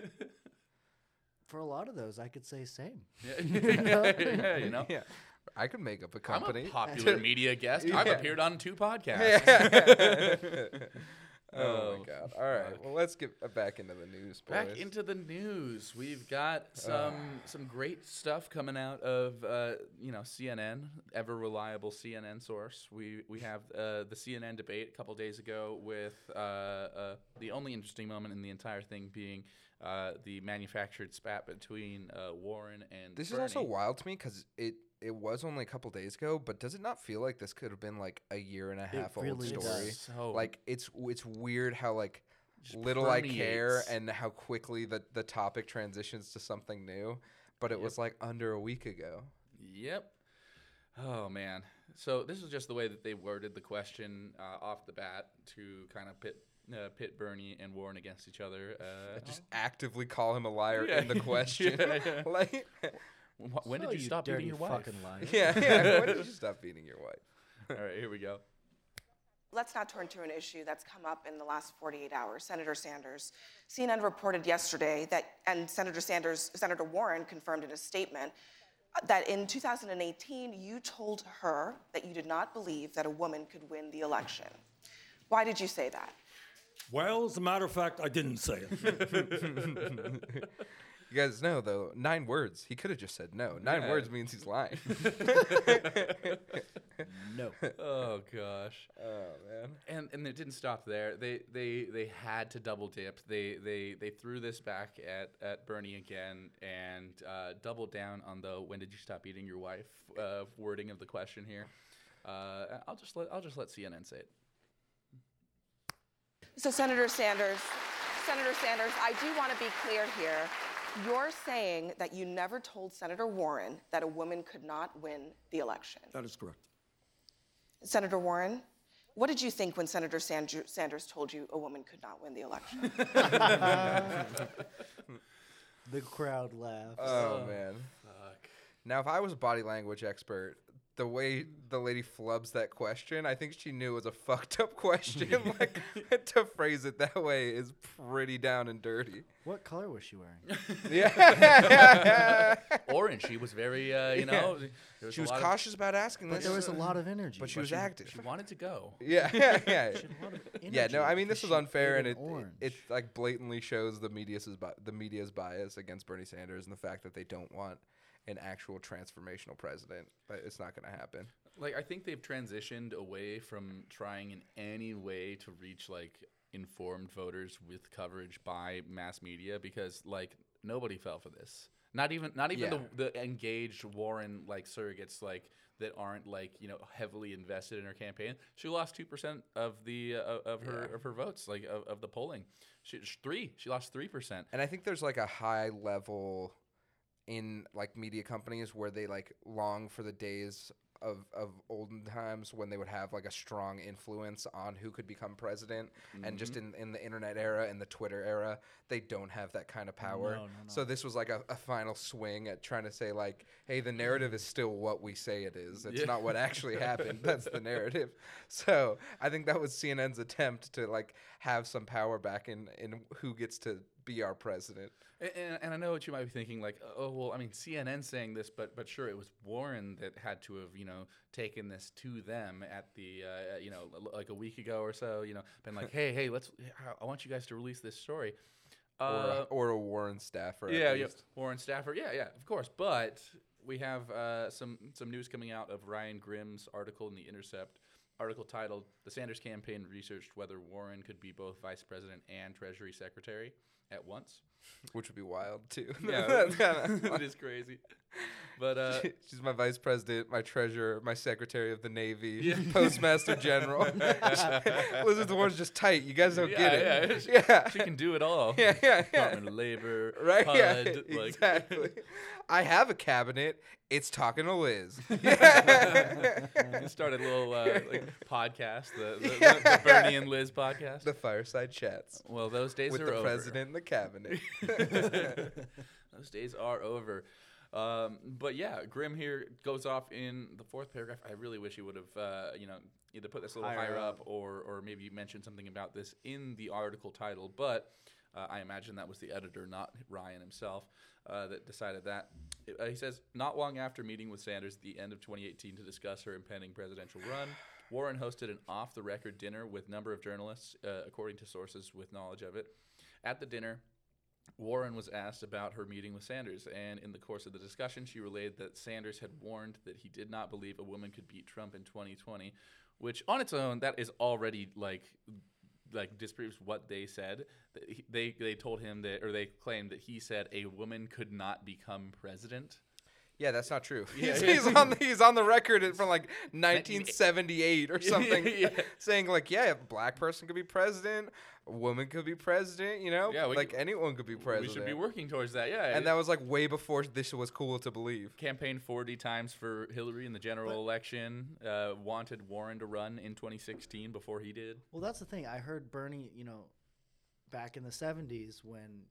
for a lot of those, I could say same. yeah, yeah, you know. yeah, I could make up a I'm company. a popular media guest. I've appeared on two podcasts. Oh Oh, my god! All right, well let's get back into the news. Back into the news, we've got some some great stuff coming out of uh, you know CNN, ever reliable CNN source. We we have uh, the CNN debate a couple days ago with uh, uh, the only interesting moment in the entire thing being uh, the manufactured spat between uh, Warren and This is also wild to me because it it was only a couple days ago, but does it not feel like this could have been like a year and a half old really story? does. So Like it's it's weird how like Just little I care permeates. and how quickly the the topic transitions to something new. But it Yep. was like under a week ago. Yep. Oh man. So this is just the way that they worded the question uh, off the bat to kind of pit uh, pit Bernie and Warren against each other. Uh, Just actively call him a liar Yeah. in the question. Yeah, yeah. like wh- when So, did you stop beating your wife? fucking liar. yeah, yeah. When did you stop beating your wife? All right, here we go. Let's not turn to an issue that's come up in the last 48 hours. Senator Sanders. CNN reported yesterday that, and Senator Sanders, Senator Warren confirmed in a statement uh, that in 2018 you told her that you did not believe that a woman could win the election. Why did you say that? Well, as a matter of fact, I didn't say it. You guys know though, nine words. He could have just said no. Nine Yeah. words means he's lying. No. Oh gosh. oh man. And and it didn't stop there. They they they had to double dip. They they they threw this back at at Bernie again and uh, doubled down on the "When did you stop eating your wife?" Uh, wording of the question here. Uh, I'll just let I'll just let CNN say it. So, Senator Sanders, Senator Sanders, I do want to be clear here. You're saying that you never told Senator Warren that a woman could not win the election. that is correct. Senator Warren, what did you think when Senator Sandr- Sanders told you a woman could not win the election? The crowd laughs. Oh man. Now, if I was a body language expert, the way the lady flubs that question, I think she knew it was a fucked up question. like to phrase it that way is pretty down and dirty. what color was she wearing? Yeah. Orange. She was very uh, you know. there she was lot of- cautious about asking But this. there was a lot of energy. but she was active. she wanted to go. Yeah, yeah, yeah. She had a lot of Yeah, no, I mean this because was unfair, and it, an it it like blatantly shows the media's bi- the media's bias against Bernie Sanders and the fact that they don't want an actual transformational president. But it's not going to happen. Like I think they've transitioned away from trying in any way to reach like informed voters with coverage by mass media because like nobody fell for this. Not even not even Yeah. the the engaged Warren like surrogates like that aren't like you know heavily invested in her campaign. She lost two percent of the uh, of her Yeah. of her votes like of, of the polling. She three. She lost three percent. And I think there's like a high level in like media companies where they like long for the days of of olden times when they would have like a strong influence on who could become president, and just Mm-hmm. in in the internet era and the Twitter era, they don't have that kind of power. No, no, So this was like a, a final swing at trying to say like, hey, the narrative is still what we say it is. It's Yeah. not what actually happened. That's the narrative. So I think that was CNN's attempt to like have some power back in in who gets to be our president. And, and, I know what you might be thinking, like, oh well, I mean, CNN saying this, but but sure, it was Warren that had to have you know taken this to them at the uh, you know like a week ago or so, you know, been like, hey, hey, let's, I want you guys to release this story. or, Uh, a, or a Warren staffer. yeah, yeah. Warren Stafford. Yeah, yeah, of course. But we have uh, some some news coming out of Ryan Grim's article in the Intercept. Article titled "The Sanders Campaign Researched Whether Warren Could Be Both Vice President and Treasury Secretary at Once." which would be wild too. Yeah, it is crazy. But uh, She- She's my vice president, my treasurer, my secretary of the navy, Yeah. postmaster general. Elizabeth Warren's just tight. You guys don't yeah, get yeah, it. she, Yeah, she can do it all. yeah, yeah, yeah. Department of Labor, Right? HUD, yeah, like, exactly. I have a cabinet. It's talking to Liz. We started a little uh, like, podcast, the, the, the, Bernie and Liz podcast. the fireside chats well, those days with are the over. president the cabinet. Those days are over. Um, but yeah, Grim here goes off in the fourth paragraph. I really wish he would have, uh, you know, either put this a little Higher higher, up, up. or or maybe mentioned something about this in the article title. But uh, I imagine that was the editor, not Ryan himself, uh, that decided that. Uh, he says, not long after meeting with Sanders at the end of 2018 to discuss her impending presidential run, Warren hosted an off-the-record dinner with a number of journalists, uh, according to sources with knowledge of it. At the dinner, Warren was asked about her meeting with Sanders, and in the course of the discussion, she relayed that Sanders had warned that he did not believe a woman could beat Trump in 2020, which on its own that is already like like disproves what they said. They they told him that, or they claimed that he said a woman could not become president. Yeah, that's not true. Yeah, he's, yeah. he's on the, he's on the record from like 1978 or something, Yeah. saying like, yeah, a black person could be president, a woman could be president. You know, Yeah, we like anyone could be president. We should be working towards that. Yeah, and that was like way before this was cool to believe. campaigned 40 times for Hillary in the general election. Uh, wanted Warren to run in 2016 before he did. Well, that's the thing. I heard Bernie, you know, back in the 70s when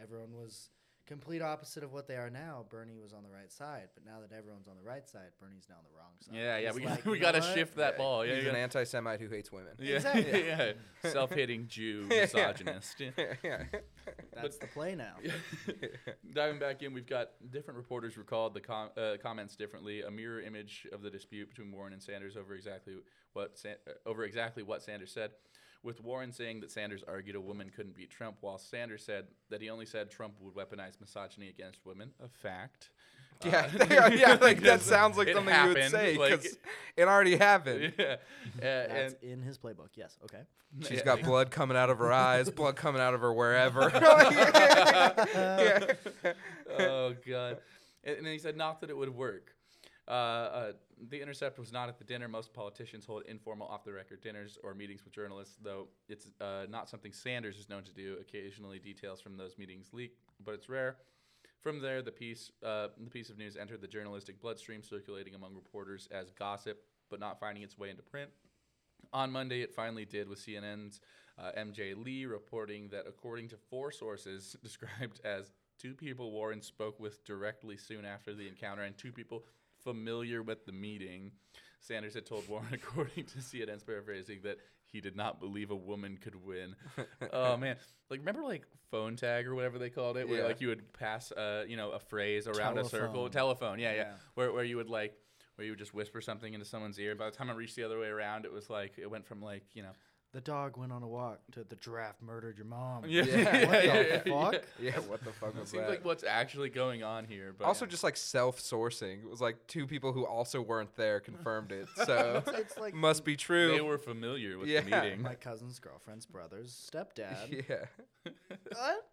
everyone was complete opposite of what they are now, Bernie was on the right side. But now that everyone's on the right side, Bernie's now on the wrong side. Yeah, yeah, He's we, like, we "You got to what? shift that ball. Yeah, he's yeah. an anti-Semite who hates women. Yeah, Exactly. yeah. Self-hating Jew, Yeah. misogynist. yeah. That's the play now. Diving back in, we've got different reporters recalled the com- uh, comments differently. A mirror image of the dispute between Warren and Sanders over exactly what San- uh, over exactly what Sanders said, with Warren saying that Sanders argued a woman couldn't beat Trump, while Sanders said that he only said Trump would weaponize misogyny against women. A fact. Yeah, Uh, are- yeah, like that sounds like it something you would happened, say like- because it already happened. yeah. Uh, That's and in his playbook. Yes. Okay. She's Yeah. got blood coming out of her eyes, blood coming out of her wherever. Yeah. oh god and, and then he said not that it would work uh, uh, the intercept was not at the dinner. Most politicians hold informal off-the-record dinners or meetings with journalists though it's uh, not something sanders is known to do. Occasionally details from those meetings leak but it's rare. From there the piece uh, the piece of news entered the journalistic bloodstream circulating among reporters as gossip but not finding its way into print. On Monday, it finally did with CNN's uh, MJ Lee reporting that, according to four sources described as two people Warren spoke with directly soon after the encounter and two people familiar with the meeting, Sanders had told Warren, according to CNN's paraphrasing, that he did not believe a woman could win. oh man, like remember like phone tag or whatever they called it, where Yeah. like you would pass, uh, you know, a phrase around a circle, Telephone. telephone, yeah, yeah, Yeah. where where you would like where you would just whisper something into someone's ear. By the time I reached the other way around, it was like it went from like you know. The dog went on a walk to the giraffe murdered your mom. Yeah, Yeah. What the yeah, fuck? yeah, what the fuck It was seems that? like what's actually going on here. But also, yeah. just like self-sourcing. It was like two people who also weren't there confirmed it, so It's like must be true. they were familiar with Yeah. the meeting. my cousin's girlfriend's brother's stepdad. yeah. What?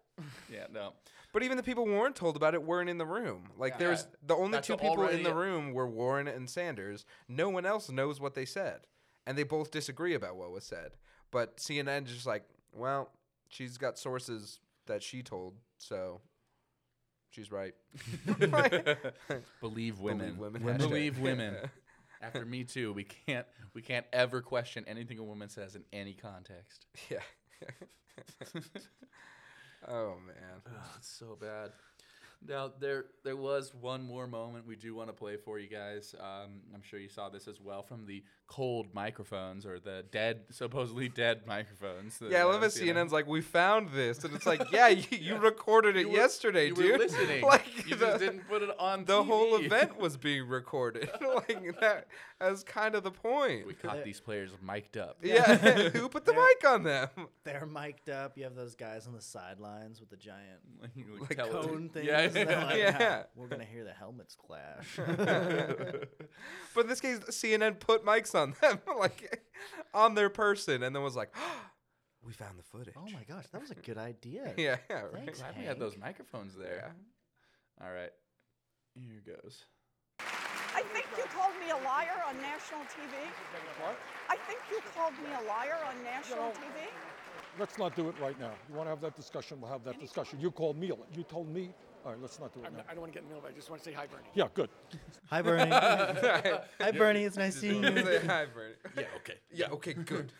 yeah, no. But even the people Warren told about it weren't in the room. Like Yeah. there's the only That's two people in the room were Warren and Sanders. No one else knows what they said, and they both disagree about what was said. But CNN is just like, well, she's got sources that she told, so she's right. Believe women. women. Believe women. After Me Too, we can't we can't ever question anything a woman says in any context. Yeah. oh man. Ugh, it's so bad. Now there there was one more moment we do want to play for you guys. Um, I'm sure you saw this as well from the cold microphones or the dead, supposedly dead microphones. Yeah, I uh, love it. CNN's like, we found this, and it's like, yeah, you, you recorded it You were- yesterday, you dude. were listening. like you the, just didn't put it on. the whole event was being recorded. like that. That's kind of the point. We caught these players mic'd up. yeah, who put the Yeah. mic on them? They're mic'd up. You have those guys on the sidelines with the giant like, Like cone thing. Yeah, and they're like, Yeah. "Ah, we're gonna hear the helmets clash. but in this case, CNN put mics on them, like on their person, and then was like, we found the footage. oh my gosh, that was a good idea. Yeah, yeah, right. Thanks. Glad we had those microphones there. All right, here goes. I think you called me a liar on national TV. What? I think you called me a liar on national TV. Let's not do it right now. You want to have that discussion? We'll have that discussion. You called me. a- You told me. All right, let's not do it now. I don't want to get in the middle of it. I just want to say hi, Bernie. Yeah, good. Hi, Bernie. Hi, Bernie. It's nice seeing you. Say hi, Bernie. Yeah, okay. Yeah, okay, good.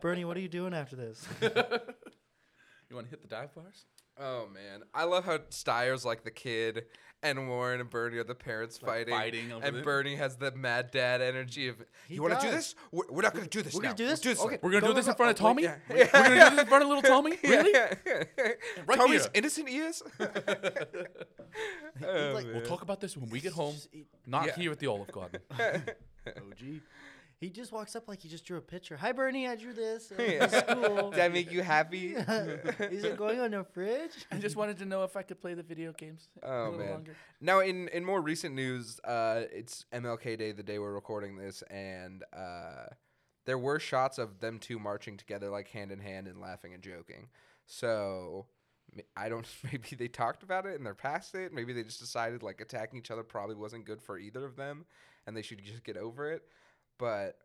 Bernie, what are you doing after this? You want to hit the dive bars? Oh man, I love how Steyer's like the kid, and Warren and Bernie are the parents fighting, fighting over and the- Bernie has the mad dad energy of, He "You want to do does. this? We're, we're not going to do this. We're gonna now. do this? We'll Okay. We're gonna Go, do go, this in front of Oh, Tommy. yeah. We're gonna do this in front of little Tommy. Really? Right Tommy's here. innocent ears. Oh, like- We'll talk about this when we get home. Not Yeah. here at the Olive Garden. OG. He just walks up like he just drew a picture. Hi, Bernie. I drew this. It's cool. Did I make you happy? Is it going on the fridge? I just wanted to know if I could play the video games. a Oh little man! longer. Now, in in more recent news, uh, it's MLK Day, the day we're recording this, and uh, there were shots of them two marching together, like hand in hand, and laughing and joking. So I don't. Maybe they talked about it and they're past it. Maybe they just decided like attacking each other probably wasn't good for either of them, and they should just get over it. But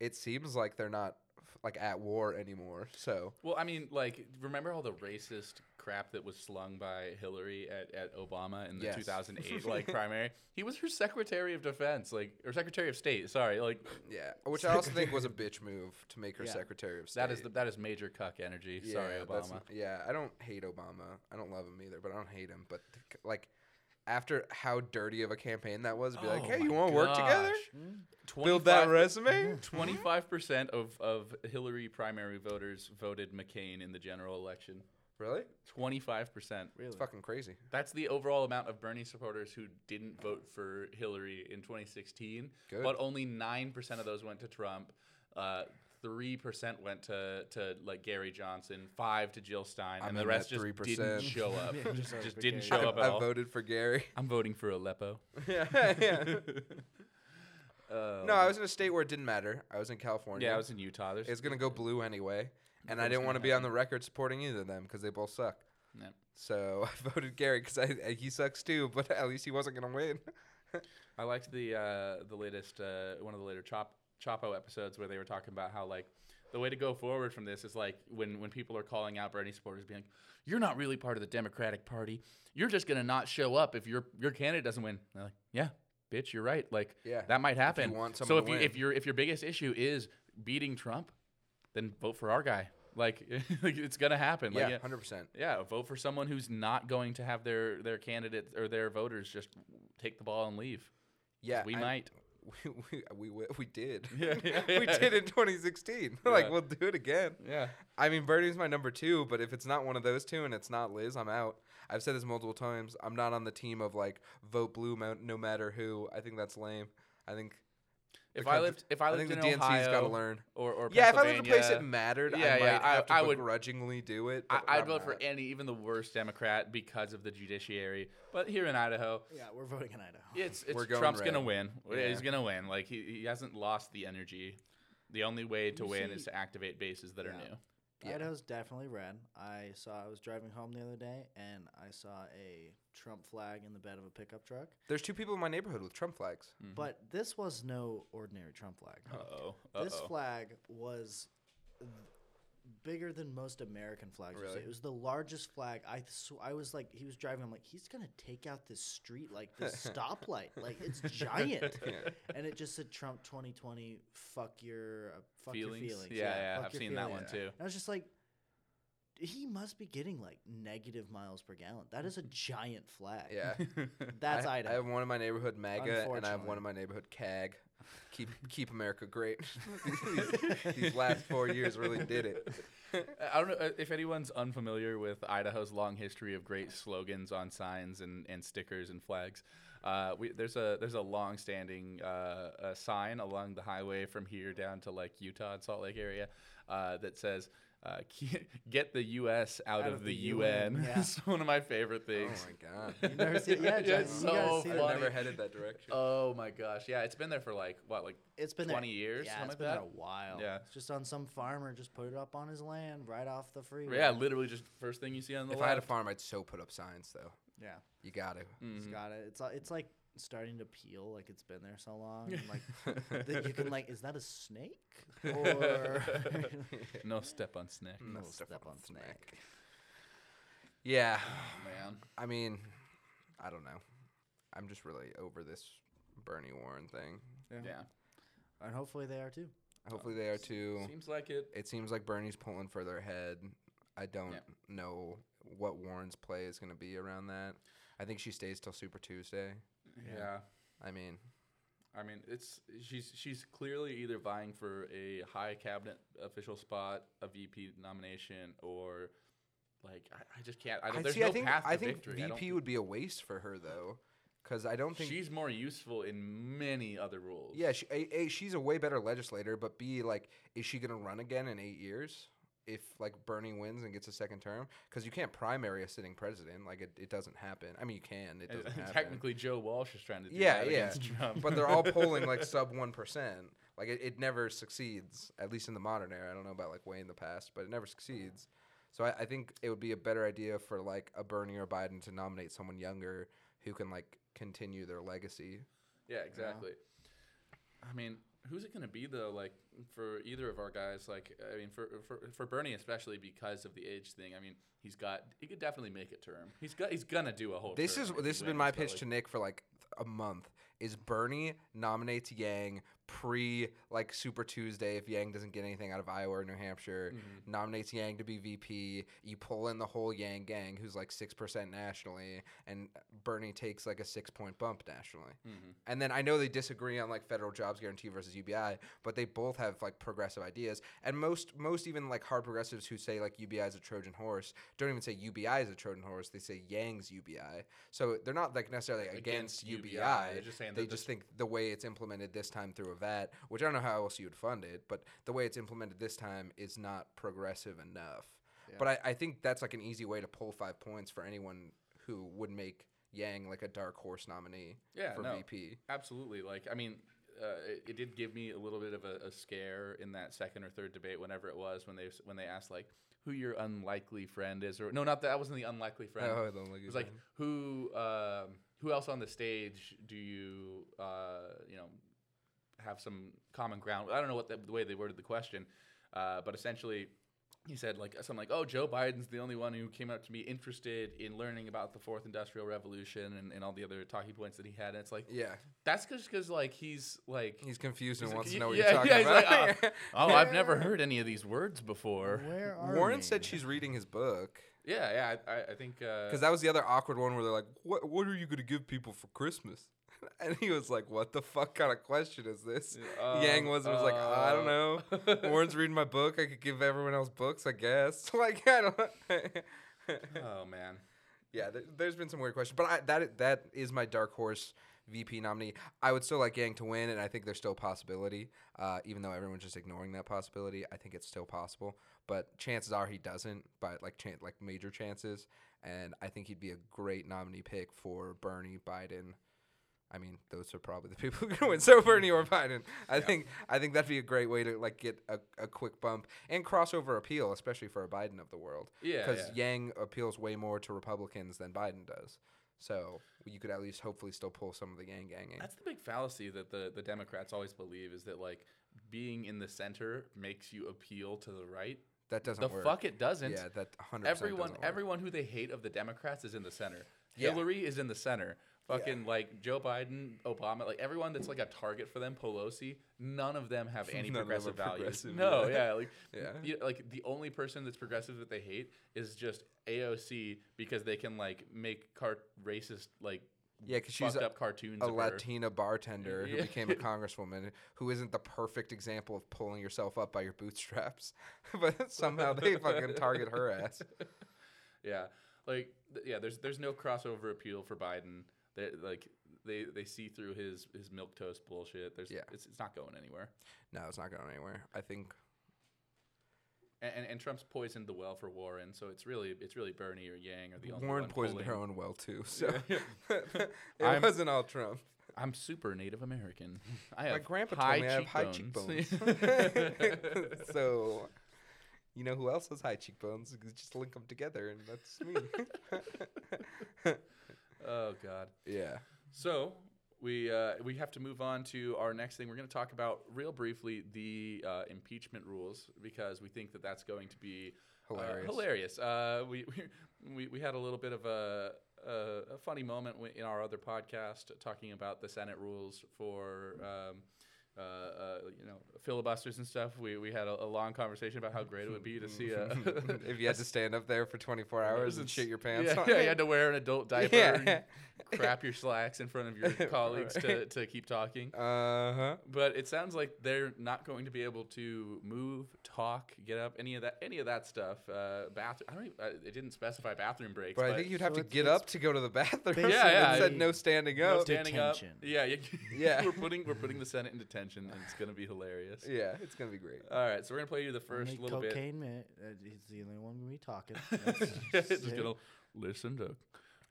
it seems like they're not like at war anymore. So Well, I mean, like, remember all the racist crap that was slung by Hillary at, at Obama in the Yes. 2008 like primary? He was her Secretary of Defense, like, or Secretary of State. Sorry, like, yeah, which I also think was a bitch move to make her Yeah. Secretary of State. that is the, that is major cuck energy. Sorry, Obama. Yeah, I don't hate Obama. I don't love him either, but I don't hate him. But like, after how dirty of a campaign that was, be like, Oh hey, my you want to work together? gosh. Build that 25 resume. Twenty-five percent of of Hillary primary voters voted McCain in the general election. Really? Twenty-five percent. It's fucking crazy. That's the overall amount of Bernie supporters who didn't vote for Hillary in 2016. Good. But only nine percent of those went to Trump. Uh, Three percent went to, to like Gary Johnson, five to Jill Stein, I'm and the rest just 3%. didn't show up. Yeah, just just just voted for didn't Gary. show I, up at I all. voted for Gary. I'm voting for Aleppo. yeah, yeah. Um, no, I was in a state where it didn't matter. I was in California. Yeah, I was in Utah. There's It's gonna go blue anyway, and I didn't want to be on the record supporting either of them because they both suck. Yeah. So I voted Gary because he sucks too, but at least he wasn't gonna win. I liked the uh, the latest uh, one of the later Chop Chapo episodes where they were talking about how like the way to go forward from this is like when when people are calling out Bernie supporters, being like, "You're not really part of the Democratic Party. You're just gonna not show up if your your candidate doesn't win." They're like, "Yeah, bitch, you're right. Like, Yeah, that might happen. want so if you win. if your if your biggest issue is beating Trump, then vote for our guy. Like, like it's gonna happen. Like, yeah, hundred percent. yeah, vote for someone who's not going to have their their candidate or their voters just take the ball and leave. Yeah, we I- might. We, we, we, we did. Yeah, yeah, we did in 2016. like, we'll do it again. Yeah. I mean, Bernie's my number two, but if it's not one of those two and it's not Liz, I'm out. I've said this multiple times. I'm not on the team of like vote blue no matter who. I think that's lame. I think If the I lived, if I I lived think in the DNC's got to learn. or or Yeah, if I lived in a place that mattered, yeah, I yeah, might I- have to I would- grudgingly do it. I, I'd I'm vote for any, even the worst Democrat, because of the judiciary. But here in Idaho, Yeah, we're voting in Idaho. it's, it's We're going Trump's gonna win. Yeah. He's gonna win. Like he, he hasn't lost the energy. The only way to You win is to activate bases that are new. Yeah. Idaho's definitely red. I saw. I was driving home the other day, and I saw a Trump flag in the bed of a pickup truck. There's two people in my neighborhood with Trump flags. But this was no ordinary Trump flag. Uh oh. This flag was th- bigger than most American flags. Really? It was the largest flag. I sw- I was like, he was driving. I'm like, he's gonna take out this street like this stoplight. Like it's giant. And it just said Trump 2020. Fuck your uh, fuck Feelings? your feelings. Yeah, yeah, fuck I've seen that one too. And I was just like, he must be getting like negative miles per gallon. That is a giant flag. Yeah. That's I, I have one in my neighborhood MAGA, and I have one in my neighborhood CAG. Keep keep America great. these, these last four years really did it. I don't know uh, if anyone's unfamiliar with Idaho's long history of great slogans on signs and, and stickers and flags. Uh, we, there's a there's a long-standing uh, uh sign along the highway from here down to like Utah and Salt Lake area uh, that says uh, "Get the U.S. out, of, the, UN." yeah. it's one of my favorite things. Oh my god. You've never see it? Yeah, Yeah, it's so see I've never headed that direction. Oh my gosh, yeah, it's been there for like what, like It's been 20 there, years, Yeah, something it's like been that? there a while. Yeah. it's just on some farmer just put it up on his land right off the freeway. yeah, literally just first thing you see on the if left. I had a farm, I'd so put up signs though. yeah. You got to. It's Mhm. got it. It's uh, it's like starting to peel. Like it's been there so long. and, like that you can like, is that a snake or no step on snake. no Step step on on snake. snake? Yeah. Oh, man. I mean, I don't know. I'm just really over this Bernie Warren thing. Yeah. And hopefully they are too. Hopefully they are too. Seems like it. It seems like Bernie's pulling further ahead. I don't Yeah. know what Warren's play is going to be around that. I think she stays till Super Tuesday. Yeah. I mean, I mean, it's she's she's clearly either vying for a high cabinet official spot, a VP nomination, or like I, I just can't. I don't, I there's see. no I think path to I think victory. I don't VP would be a waste for her though, because I don't think she's more useful in many other roles. Yeah, she, a, a, she's a way better legislator, but B, like, is she going to run again in eight years if, like, Bernie wins and gets a second term? Because you can't primary a sitting president. Like, it, it doesn't happen. I mean, you can. It doesn't happen. technically, Joe Walsh is trying to do Yeah, that yeah. against Trump. but they're all polling, like, sub 1%. Like, it, it never succeeds, at least in the modern era. I don't know about, like, way in the past, but it never succeeds. So I, I think it would be a better idea for, like, a Bernie or Biden to nominate someone younger who can, like, continue their legacy. Yeah, exactly. I mean, who's it going to be though? Like for either of our guys, like I mean, for, for for Bernie especially because of the age thing. I mean, he's got he could definitely make a term. He's got he's gonna do a whole. This is this has been my pitch like, to Nick for like a month. Is Bernie nominates Yang pre like Super Tuesday if Yang doesn't get anything out of Iowa or New Hampshire, Mm-hmm. nominates Yang to be VP. You pull in the whole Yang gang, who's like six percent nationally, and Bernie takes like a six point bump nationally. Mm-hmm. And then I know they disagree on like federal jobs guarantee versus UBI, but they both have like progressive ideas. And most most even like hard progressives who say like UBI is a Trojan horse don't even say UBI is a Trojan horse. They say Yang's UBI. So they're not like necessarily against, Against UBI. UBI. They're just saying they just think the way it's implemented this time through a VAT, which I don't know how else you would fund it, but the way it's implemented this time is not progressive enough. But I, I think that's like an easy way to pull five points for anyone who would make Yang like a dark horse nominee Yeah, for no, VP. Absolutely. Like, I mean, uh, it, it did give me a little bit of a, a scare in that second or third debate, whenever it was, when they when they asked like who your unlikely friend is, or no, not that. That wasn't the unlikely friend. Oh, the unlikely it was like who um, who else on the stage do you uh, you know have some common ground? I don't know what the, the way they worded the question, uh, but essentially. He said like something like, "Oh, Joe Biden's the only one who came up to be interested in learning about the fourth industrial revolution and, and all the other talking points that he had." And it's like, Yeah. that's just because like he's like He's confused and he's like, wants to "Y- know what yeah, you're talking yeah, he's about. like, "Uh, oh, I've never heard any of these words before. Where are Warren we? said she's reading his book Yeah, yeah, I, I- think uh, because that was the other awkward one where they're like, "What? What are you going to give people for Christmas?" And he was like, "What the fuck kind of question is this?" Um, Yang was was like, "I don't know." uh, Warren's reading my book. I could give everyone else books, I guess. Like I don't. oh man, yeah, there, there's been some weird questions, but I, that that is my dark horse VP nominee. I would still like Yang to win, and I think there's still a possibility. Uh, even though everyone's just ignoring that possibility, I think it's still possible. But chances are he doesn't. But like chan- like major chances, and I think he'd be a great nominee pick for Bernie, Biden. I mean, those are probably the people who are gonna win. So Bernie or Biden. I think I think that'd be a great way to like get a, a quick bump and crossover appeal, especially for a Biden of the world. Yeah, because yeah. Yang appeals way more to Republicans than Biden does. So you could at least hopefully still pull some of the Yang gang in. that's the big fallacy that the the Democrats always believe is that like being in the center makes you appeal to the right. That doesn't the work. fuck it doesn't. Yeah, that 100% Everyone, work. everyone who they hate of the Democrats is in the center. Yeah. Hillary is in the center. Fucking like Joe Biden, Obama, like everyone that's like a target for them. Pelosi, none of them have any None of them progressive values. progressive, No, yeah. yeah, like Yeah. you- like the only person that's progressive that they hate is just AOC because they can like make cart racist like Yeah, because she's up cartoons. a. Latina bartender who became a congresswoman who isn't the perfect example of pulling yourself up by your bootstraps. but somehow they fucking target her ass. Yeah, like th- yeah, there's there's no crossover appeal for Biden. They like they they see through his his milk toast bullshit. There's Yeah. it's, it's not going anywhere. No, it's not going anywhere. I think. And, and, and Trump's poisoned the well for Warren, so it's really it's really Bernie or Yang or the only Warren one poisoned her own well too, so Yeah. it I'm- wasn't all Trump. I'm super Native American. I have My grandpa high told me I have high cheekbones. cheekbones. so, you know who else has high cheekbones? Just link them together, and that's me. oh God. yeah. So we uh, we have to move on to our next thing. We're going to talk about real briefly the uh, impeachment rules because we think that that's going to be uh, Hilarious. hilarious. Uh, we, we we had a little bit of a a, a funny moment in our other podcast talking about the Senate rules for. Um, uh, uh, you know, filibusters and stuff. We, we had a, a long conversation about how great it would be to see a. if you had to stand up there for 24 hours and shit your pants yeah. Yeah, you had to wear an adult diaper, Yeah. And crap your slacks in front of your colleagues to, Right. to keep talking. Uh huh. But it sounds like they're not going to be able to move, talk, get up, any of that, any of that stuff. Uh, bathroom. I don't. Even, uh, it didn't specify bathroom breaks. But I think you'd have So to it's- get it's up to go to the bathroom. Yeah, yeah, It said no standing up. no up. standing up. Detention. Yeah, Yeah. we're putting we're putting the Senate in detention, and it's going to be hilarious. yeah, it's gonna be great. All right, so we're gonna play you the first Only little bit. cocaine man. Uh, he's the only one gonna be talking. That's Just gonna listen to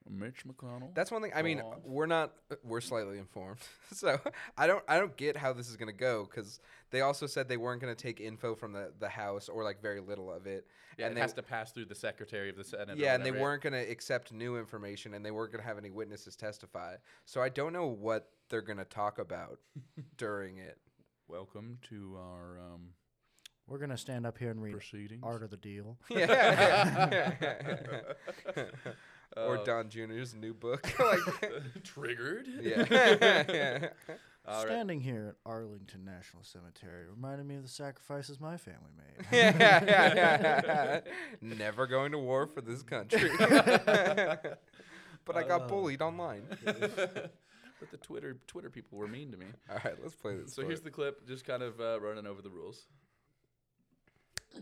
Mitch McConnell. That's one thing. I mean, Go on. we're not. We're slightly informed, so I don't. I don't get how this is gonna go because they also said they weren't gonna take info from the the House or like very little of it. yeah, and it they, has to pass through the Secretary of the Senate. yeah, and they whatever. weren't gonna accept new information, and they weren't gonna have any witnesses testify. So I don't know what they're gonna talk about during it. Welcome to our um, We're gonna stand up here and read proceedings. Art of the Deal. Yeah. Or Uh, Don Jr.'s new book. like, Triggered. yeah. All right. Standing here at Arlington National Cemetery reminded me of the sacrifices my family made. yeah, yeah, yeah. Never going to war for this country. but I got Uh, bullied online. but the Twitter Twitter people were mean to me. All right, let's play this. So here's the clip, just kind of uh, running over the rules.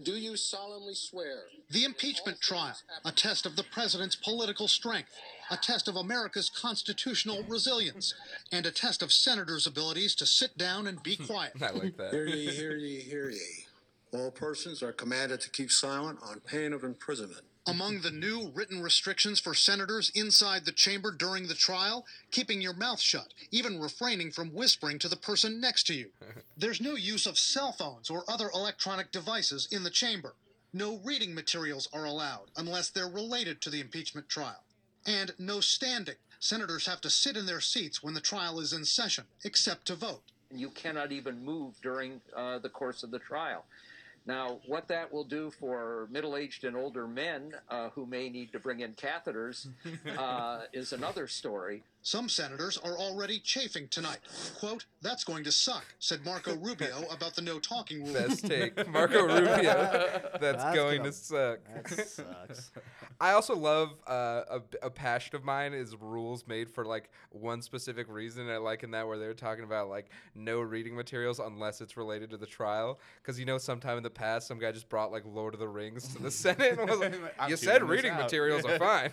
Do you solemnly swear? The impeachment trial, a test of the president's political strength, a test of America's constitutional resilience, and a test of senators' abilities to sit down and be hmm, quiet. I like that. Hear ye, hear ye, hear ye. All persons are commanded to keep silent on pain of imprisonment. Among the new written restrictions for senators inside the chamber during the trial, keeping your mouth shut, even refraining from whispering to the person next to you. There's no use of cell phones or other electronic devices in the chamber. No reading materials are allowed unless they're related to the impeachment trial. And no standing. Senators have to sit in their seats when the trial is in session, except to vote. You cannot even move during uh, the course of the trial. Now, what that will do for middle aged and older men uh, who may need to bring in catheters uh, is another story. Some senators are already chafing tonight. Quote, that's going to suck, said Marco Rubio about the no talking rule. Best take, Marco Rubio. That's, That's going gonna- to suck. That sucks. I also love uh, a, a passion of mine is rules made for like one specific reason. I like in that where they're talking about like no reading materials unless it's related to the trial. Because you know, sometime in the past, some guy just brought like Lord of the Rings to the Senate and was like, "You said reading out." materials are fine."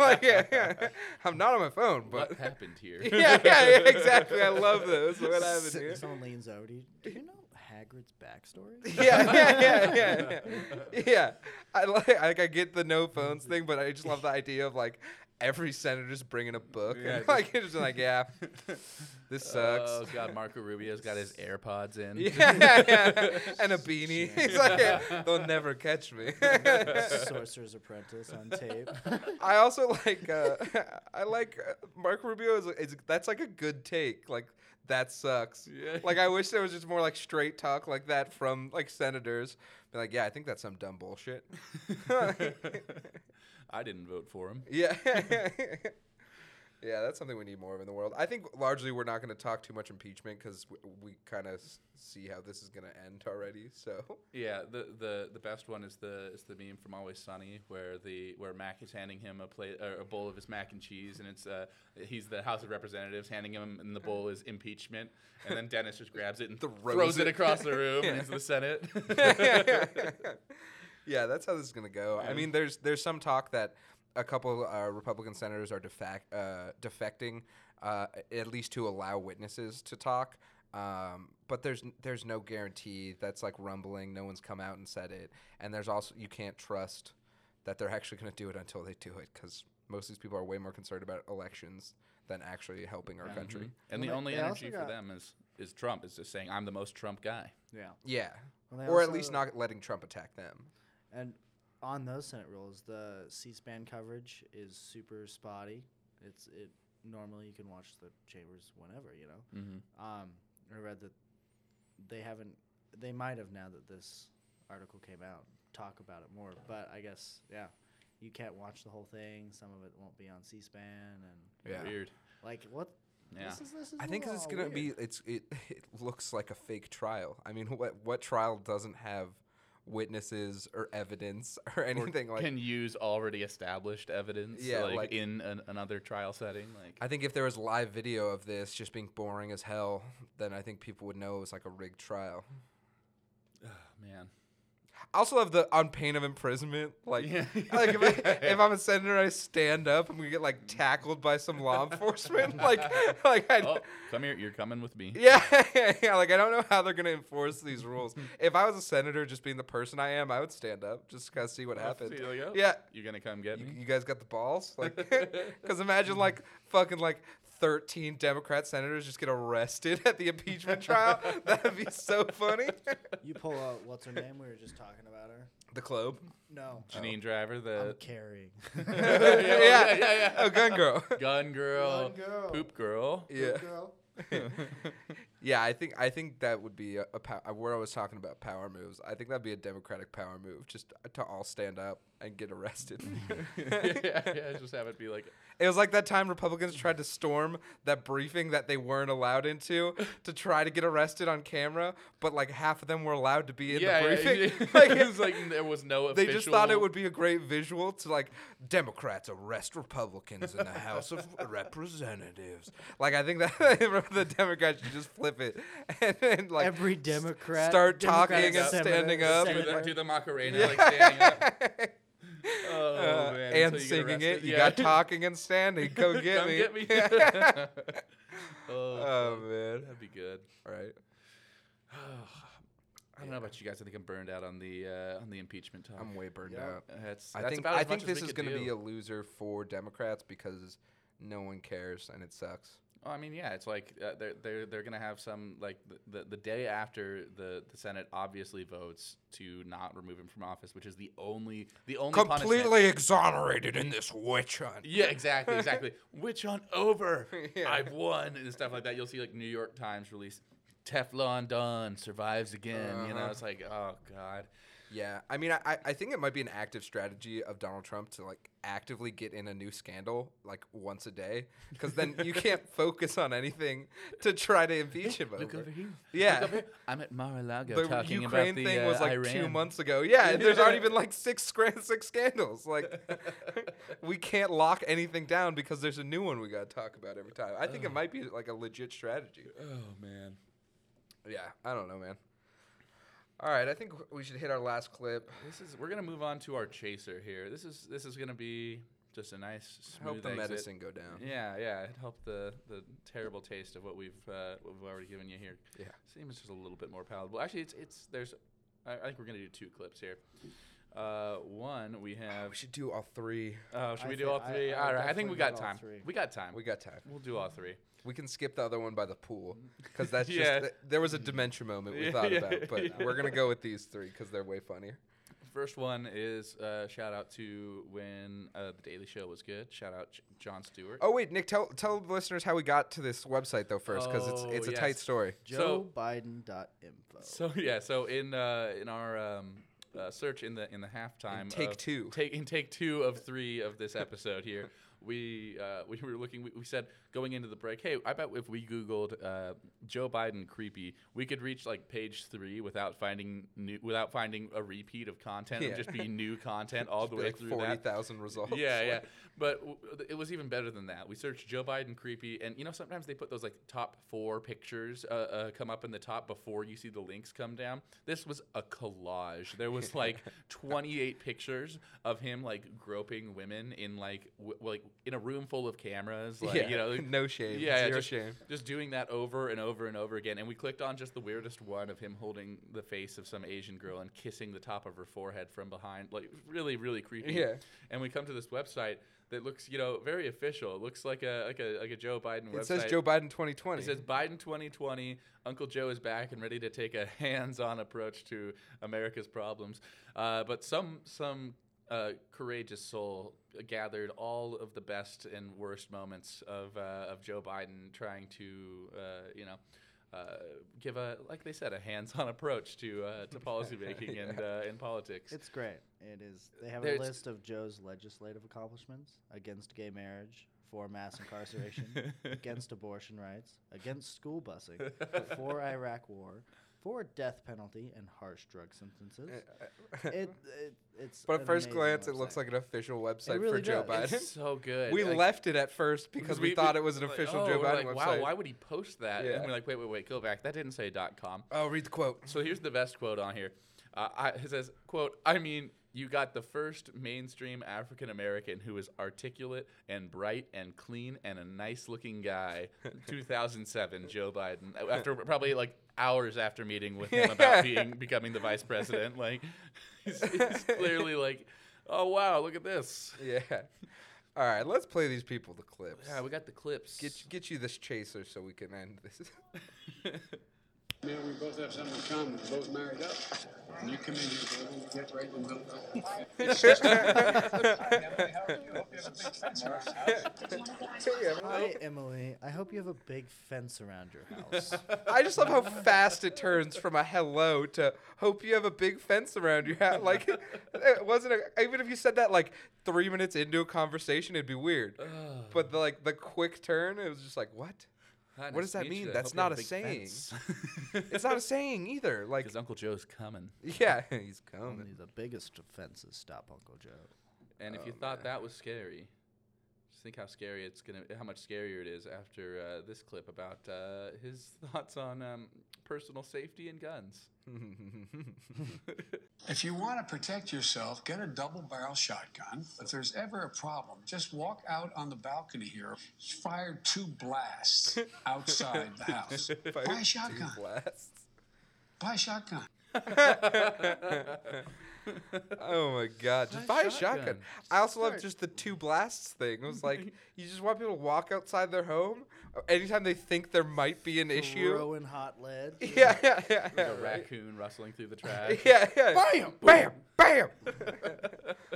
like, yeah, yeah. I'm not on my phone, but What happened here? yeah, yeah, yeah, exactly. I love those. What happened here? Someone leans over to you. Do you know Hagrid's backstory? yeah, yeah, yeah, yeah, yeah. yeah. I like, like, I get the no phones thing, but I just love the idea of like every senator's bringing a book. Yeah, and, like it's just like, yeah, this sucks. Oh God, Marco Rubio's got his AirPods in. yeah, yeah, yeah, and a beanie. He's like, yeah, they'll never catch me. Sorcerer's Apprentice on tape. I also like, uh, I like uh, Mark Rubio is, is that's like a good take. Like that sucks. Yeah. Like I wish there was just more like straight talk like that from like senators. Be like, yeah, I think that's some dumb bullshit. I didn't vote for him. Yeah. yeah, that's something we need more of in the world. I think largely we're not going to talk too much impeachment because we, we kind of s- see how this is going to end already. So Yeah, the, the the best one is the is the meme from Always Sunny where the where Mac is handing him a plate or a bowl of his mac and cheese and it's uh he's the House of Representatives handing him and the bowl is impeachment and then Dennis just grabs it and Throws throws, it. across the room Yeah. into the Senate. Yeah, that's how this is going to go. I mean, there's there's some talk that a couple uh, Republican senators are defac- uh, defecting, uh, at least to allow witnesses to talk. Um, but there's there's no guarantee. That's like rumbling. No one's come out and said it. And there's also you can't trust that they're actually going to do it until they do it because most of these people are way more concerned about elections than actually helping our country. Mhm. And the Well, only they also energy for got- them is is Trump is just saying I'm the most Trump guy. Yeah. Yeah, Well, they or at also- least not letting Trump attack them. And on those Senate rules, the C-SPAN coverage is super spotty. It's it normally you can watch the chambers whenever you know. Mhm. Um, I read that they haven't. They might have now that this article came out talk about it more, but I guess yeah, you can't watch the whole thing. Some of it won't be on C-SPAN and Yeah. Weird. like what. Yeah. This is, this is I a think 'cause it's gonna be it's it it looks like a fake trial. I mean, what what trial doesn't have witnesses or evidence or Or anything like? can use already established evidence Yeah, like, like- in an, another trial setting like I think if there was live video of this just being boring as hell, then I think people would know it was like a rigged trial. man. I also love the on pain of imprisonment. Like, Yeah. like if, I, if I'm a senator, I stand up and we get like tackled by some law enforcement. like, like I, Oh, come here, you're coming with me. Yeah, yeah, like I don't know how they're gonna enforce these rules. if I was a senator, just being the person I am, I would stand up just to kind of see what Oh, happens. oh, Yeah, You're gonna come get you, me? you guys got the balls, like, because imagine like fucking like thirteen Democrat senators just get arrested at the impeachment trial. That'd be so funny. You pull out what's her name? We were just talking about her. the Globe. No. Janine Driver, the. I'm the carrying. yeah, yeah, yeah, yeah, yeah. Oh, gun girl. gun girl, Gun girl. poop girl. Yeah. Girl. Yeah, I think I think that would be a, a pow- uh, where I was talking about power moves. I think that'd be a Democratic power move, just to all stand up and get arrested. yeah, yeah, just have it be like It was like that time Republicans tried to storm that briefing that they weren't allowed into to try to get arrested on camera, but like half of them were allowed to be in yeah, the briefing. yeah. Like, it was like there was no. they just thought it would be a great visual to like Democrats arrest Republicans in the House of Representatives. Like I think that the Democrats should just flip it and then like Every Democrat start Democratic talking and standing up. do the, do the Macarena like standing up. Oh, Uh, man, and until singing it. arrested. You Yeah. got talking and standing. Come get Come me. get me. oh, oh man. that'd be good. All right. I don't know about you guys. I think I'm burned out on the uh, on the impeachment talk. I'm way burned Yeah. out. That's, I think about I think this is going to be a loser for Democrats because no one cares and it sucks. Well, I mean, yeah, it's like uh, they're they're they're gonna have some like the, the the day after the the Senate obviously votes to not remove him from office, which is the only the only punishment- Completely exonerated in this witch hunt. Yeah, exactly, exactly. Witch hunt over. Yeah. I've won and stuff like that. You'll see like New York Times release Teflon Don survives again. You know, Uh-huh. it's like oh god. Yeah, I mean, I, I- think it might be an active strategy of Donald Trump to like actively get in a new scandal like once a day, because then you can't focus on anything to try to impeach him Look over. here. Yeah. Over here. I'm at Mar-a-Lago The talking Ukraine about the thing uh, was like Iran. two months ago. Yeah, there's already been like six six scandals. Like, we can't lock anything down because there's a new one we got to talk about every time. I think it might be like a legit strategy. Oh man. Yeah, I don't know, man. All right, I think we should hit our last clip. This is we're gonna move on to our chaser here. This is this is gonna be just a nice smooth Help the exit. medicine go down. Yeah, yeah. It helped the the terrible taste of what we've uh, what we've already given you here. Yeah. seems just a little bit more palatable. Actually, it's it's there's. I, I think we're gonna do two clips here. Uh, one we have. We should do all three. Oh, should I we do all three? I would all right. I think we got time. We got time. We got time. We'll do all three. We can skip the other one by the pool because that's Yeah. just th- there was a dementia moment we Yeah, thought yeah, about, but yeah. we're gonna go with these three because they're way funnier. first one is uh, shout out to when uh, the Daily Show was good. Shout out J- Jon Stewart. Oh wait, Nick, tell tell the listeners how we got to this website though first, because it's Oh, it's a yes. tight story. So- JoeBiden.info. So yeah, so in uh, in our um, uh, search in the in the halftime take of- two. take in take two of three of this episode here, we uh, we were looking. We, we said going into the break, hey, I bet if we Googled uh, Joe Biden creepy, we could reach like page three without finding new without finding a repeat of content. It would Yeah. just be new content all the way like through 40,000 results. Yeah, yeah. But w- it was even better than that. We searched Joe Biden creepy, and you know sometimes they put those like top four pictures uh, uh, come up in the top before you see the links come down. This was a collage. There was like 28 pictures of him like groping women in like w- like in a room full of cameras. Like, Yeah, you know, no shame, Yeah, zero just, shame. Just doing that over and over and over again. And we clicked on just the weirdest one of him holding the face of some Asian girl and kissing the top of her forehead from behind. Like really, really creepy. Yeah. And we come to this website that looks, you know, very official. It looks like a like a like a Joe Biden website. It says Joe Biden 2020. It says Biden 2020. Uncle Joe is back and ready to take a hands-on approach to America's problems. Uh, but some some uh, courageous soul gathered all of the best and worst moments of uh, of Joe Biden trying to, uh, you know. Uh, give a like they said a hands-on approach to uh, to policymaking and uh, and politics. It's great. It is. They have There's- a list of Joe's legislative accomplishments against gay marriage, for mass incarceration, against abortion rights, against school busing, for Iraq War, for death penalty and harsh drug sentences. it, it, it's But at first amazing glance, it looks like an official website really for Joe does. Biden. It's so good. We Like- left it at first because we, thought it was an like, official oh, Joe Biden like, website. Wow, why would he post that? Yeah. And we're like, wait, wait, wait, go back. That didn't say .com. Oh, read the quote. So here's the best quote on here. Uh, I, it says, "quote I mean, you got the first mainstream African American who is articulate and bright and clean and a nice-looking guy." 2007, Joe Biden. After probably like hours after meeting with him about being becoming the vice president, like he's, he's clearly like, "Oh wow, look at this." Yeah. All right, let's play these people the clips. Yeah, we got the clips. Get get you this chaser so we can end this. Man, we both have something in common. We're both married up. And you come in here, baby, get right in the middle. Hi, Emily. I hope you have a big fence around your house. I just love how fast it turns from a hello to hope you have a big fence around your house. Like it wasn't a, even if you said that like three minutes into a conversation, it'd be weird. but the, like the quick turn, it was just like what? Hi, what does that mean? That's Hope you have not a a saying. it's not a saying either. Like Because Uncle Joe's coming. yeah, he's coming. Only the biggest offenses stop Uncle Joe. And if you Oh, thought that was scary, just think how scary it's gonna, how much scarier it is after uh, this clip about uh, his thoughts on um, personal safety and guns. If you want to protect yourself, get a double barrel shotgun. If there's ever a problem, just walk out on the balcony here, fire two blasts outside the house. Buy a two shotgun. blasts. Buy a shotgun. Oh my god, just Buy buy a a shotgun. shotgun. I also love just the two blasts thing. It was like you just want people to walk outside their home uh, anytime they think there might be an issue. Throwing hot lead. Yeah, yeah, yeah. Like yeah, a right. raccoon rustling through the trash. Yeah, yeah. Bam! bam, bam.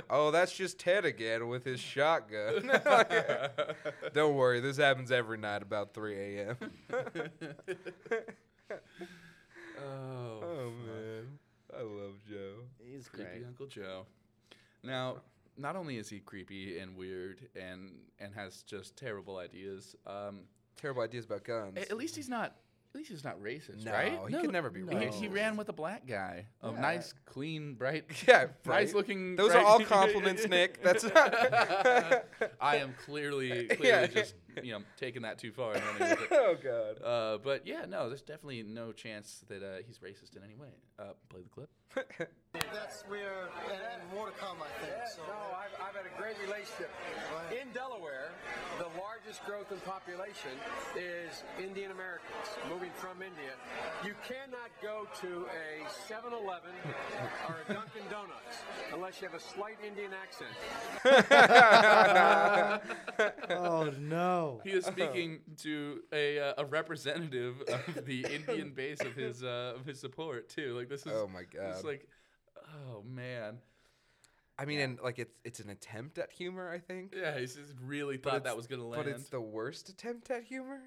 oh, that's just Ted again with his shotgun. Don't worry, this happens every night about 3 a.m. Oh, oh man, I love Joe. He's creepy great. Uncle Joe. Now, not only is he creepy and weird and and has just terrible ideas, um, Terrible ideas about guns. at least he's not. At least he's not racist, No, right? he could never be He- racist. He, ran with a black guy, a Yeah. nice, clean, bright, Yeah, right. nice looking. Those are all compliments, Nick. That's. I am clearly, clearly Yeah. just you know taking that too far and running with it. oh god. Uh, but yeah, no, there's definitely no chance that uh, he's racist in any way. Uh, play the clip. That's where, and, and more to come, I think. So. No, I've, I've had a great relationship. In Delaware, the largest growth in population is Indian Americans moving from India. You cannot go to a 7 Eleven or a Dunkin' Donuts unless you have a slight Indian accent. Oh no. He is speaking to a, uh, a representative of the Indian base of his uh, of his support too. Like this is Oh my god! It's God. like, oh man. I mean, and like it's it's an attempt at humor, I think. Yeah, he just really thought that was gonna land. But it's the worst attempt at humor.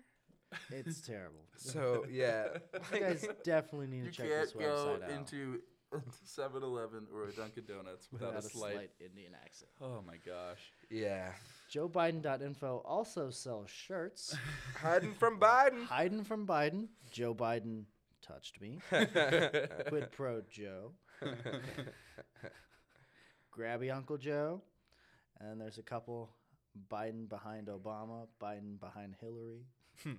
It's terrible. So yeah, You guys definitely need to you check can't this go website out. into 7-Eleven or a Dunkin' Donuts without, Without a a slight, slight Indian accent. Oh my gosh. Yeah. JoeBiden.info also sells shirts. Hiding from Biden. Hiding from Biden. Joe Biden touched me. Quid pro Joe. Grabby Uncle Joe. And there's a couple Biden behind Obama, Biden behind Hillary.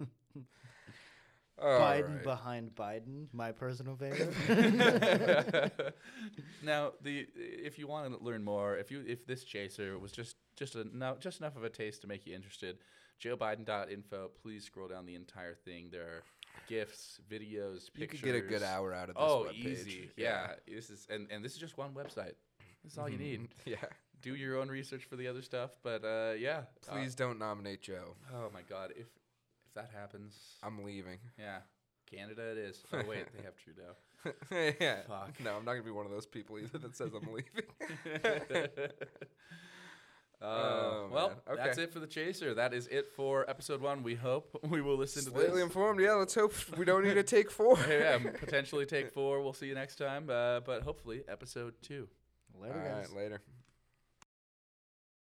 Biden right. behind Biden, my personal favorite. now, the if you want to learn more, if you if this chaser was just just a no, just enough of a taste to make you interested, joebiden.info. Please scroll down the entire thing. There are gifts, videos, You could get a good hour out of this Oh, webpage. easy. Yeah. Yeah. This is and and this is just one website. That's all you need. Yeah. Do your own research for the other stuff, but uh, yeah. uh, Please don't nominate Joe. Oh my God! If if that happens, I'm leaving. yeah, Canada it is. Oh wait, they have Trudeau. yeah. Fuck. No, I'm not gonna be one of those people either that says I'm leaving. Uh, Oh, well, man. Okay. that's it for the chaser. That is it for episode one. We hope we will listen to Slightly this. informed. Yeah. Let's hope we don't need to take four. yeah, potentially take four. We'll see you next time. Uh, but hopefully, episode two. Later, All guys. right. Later.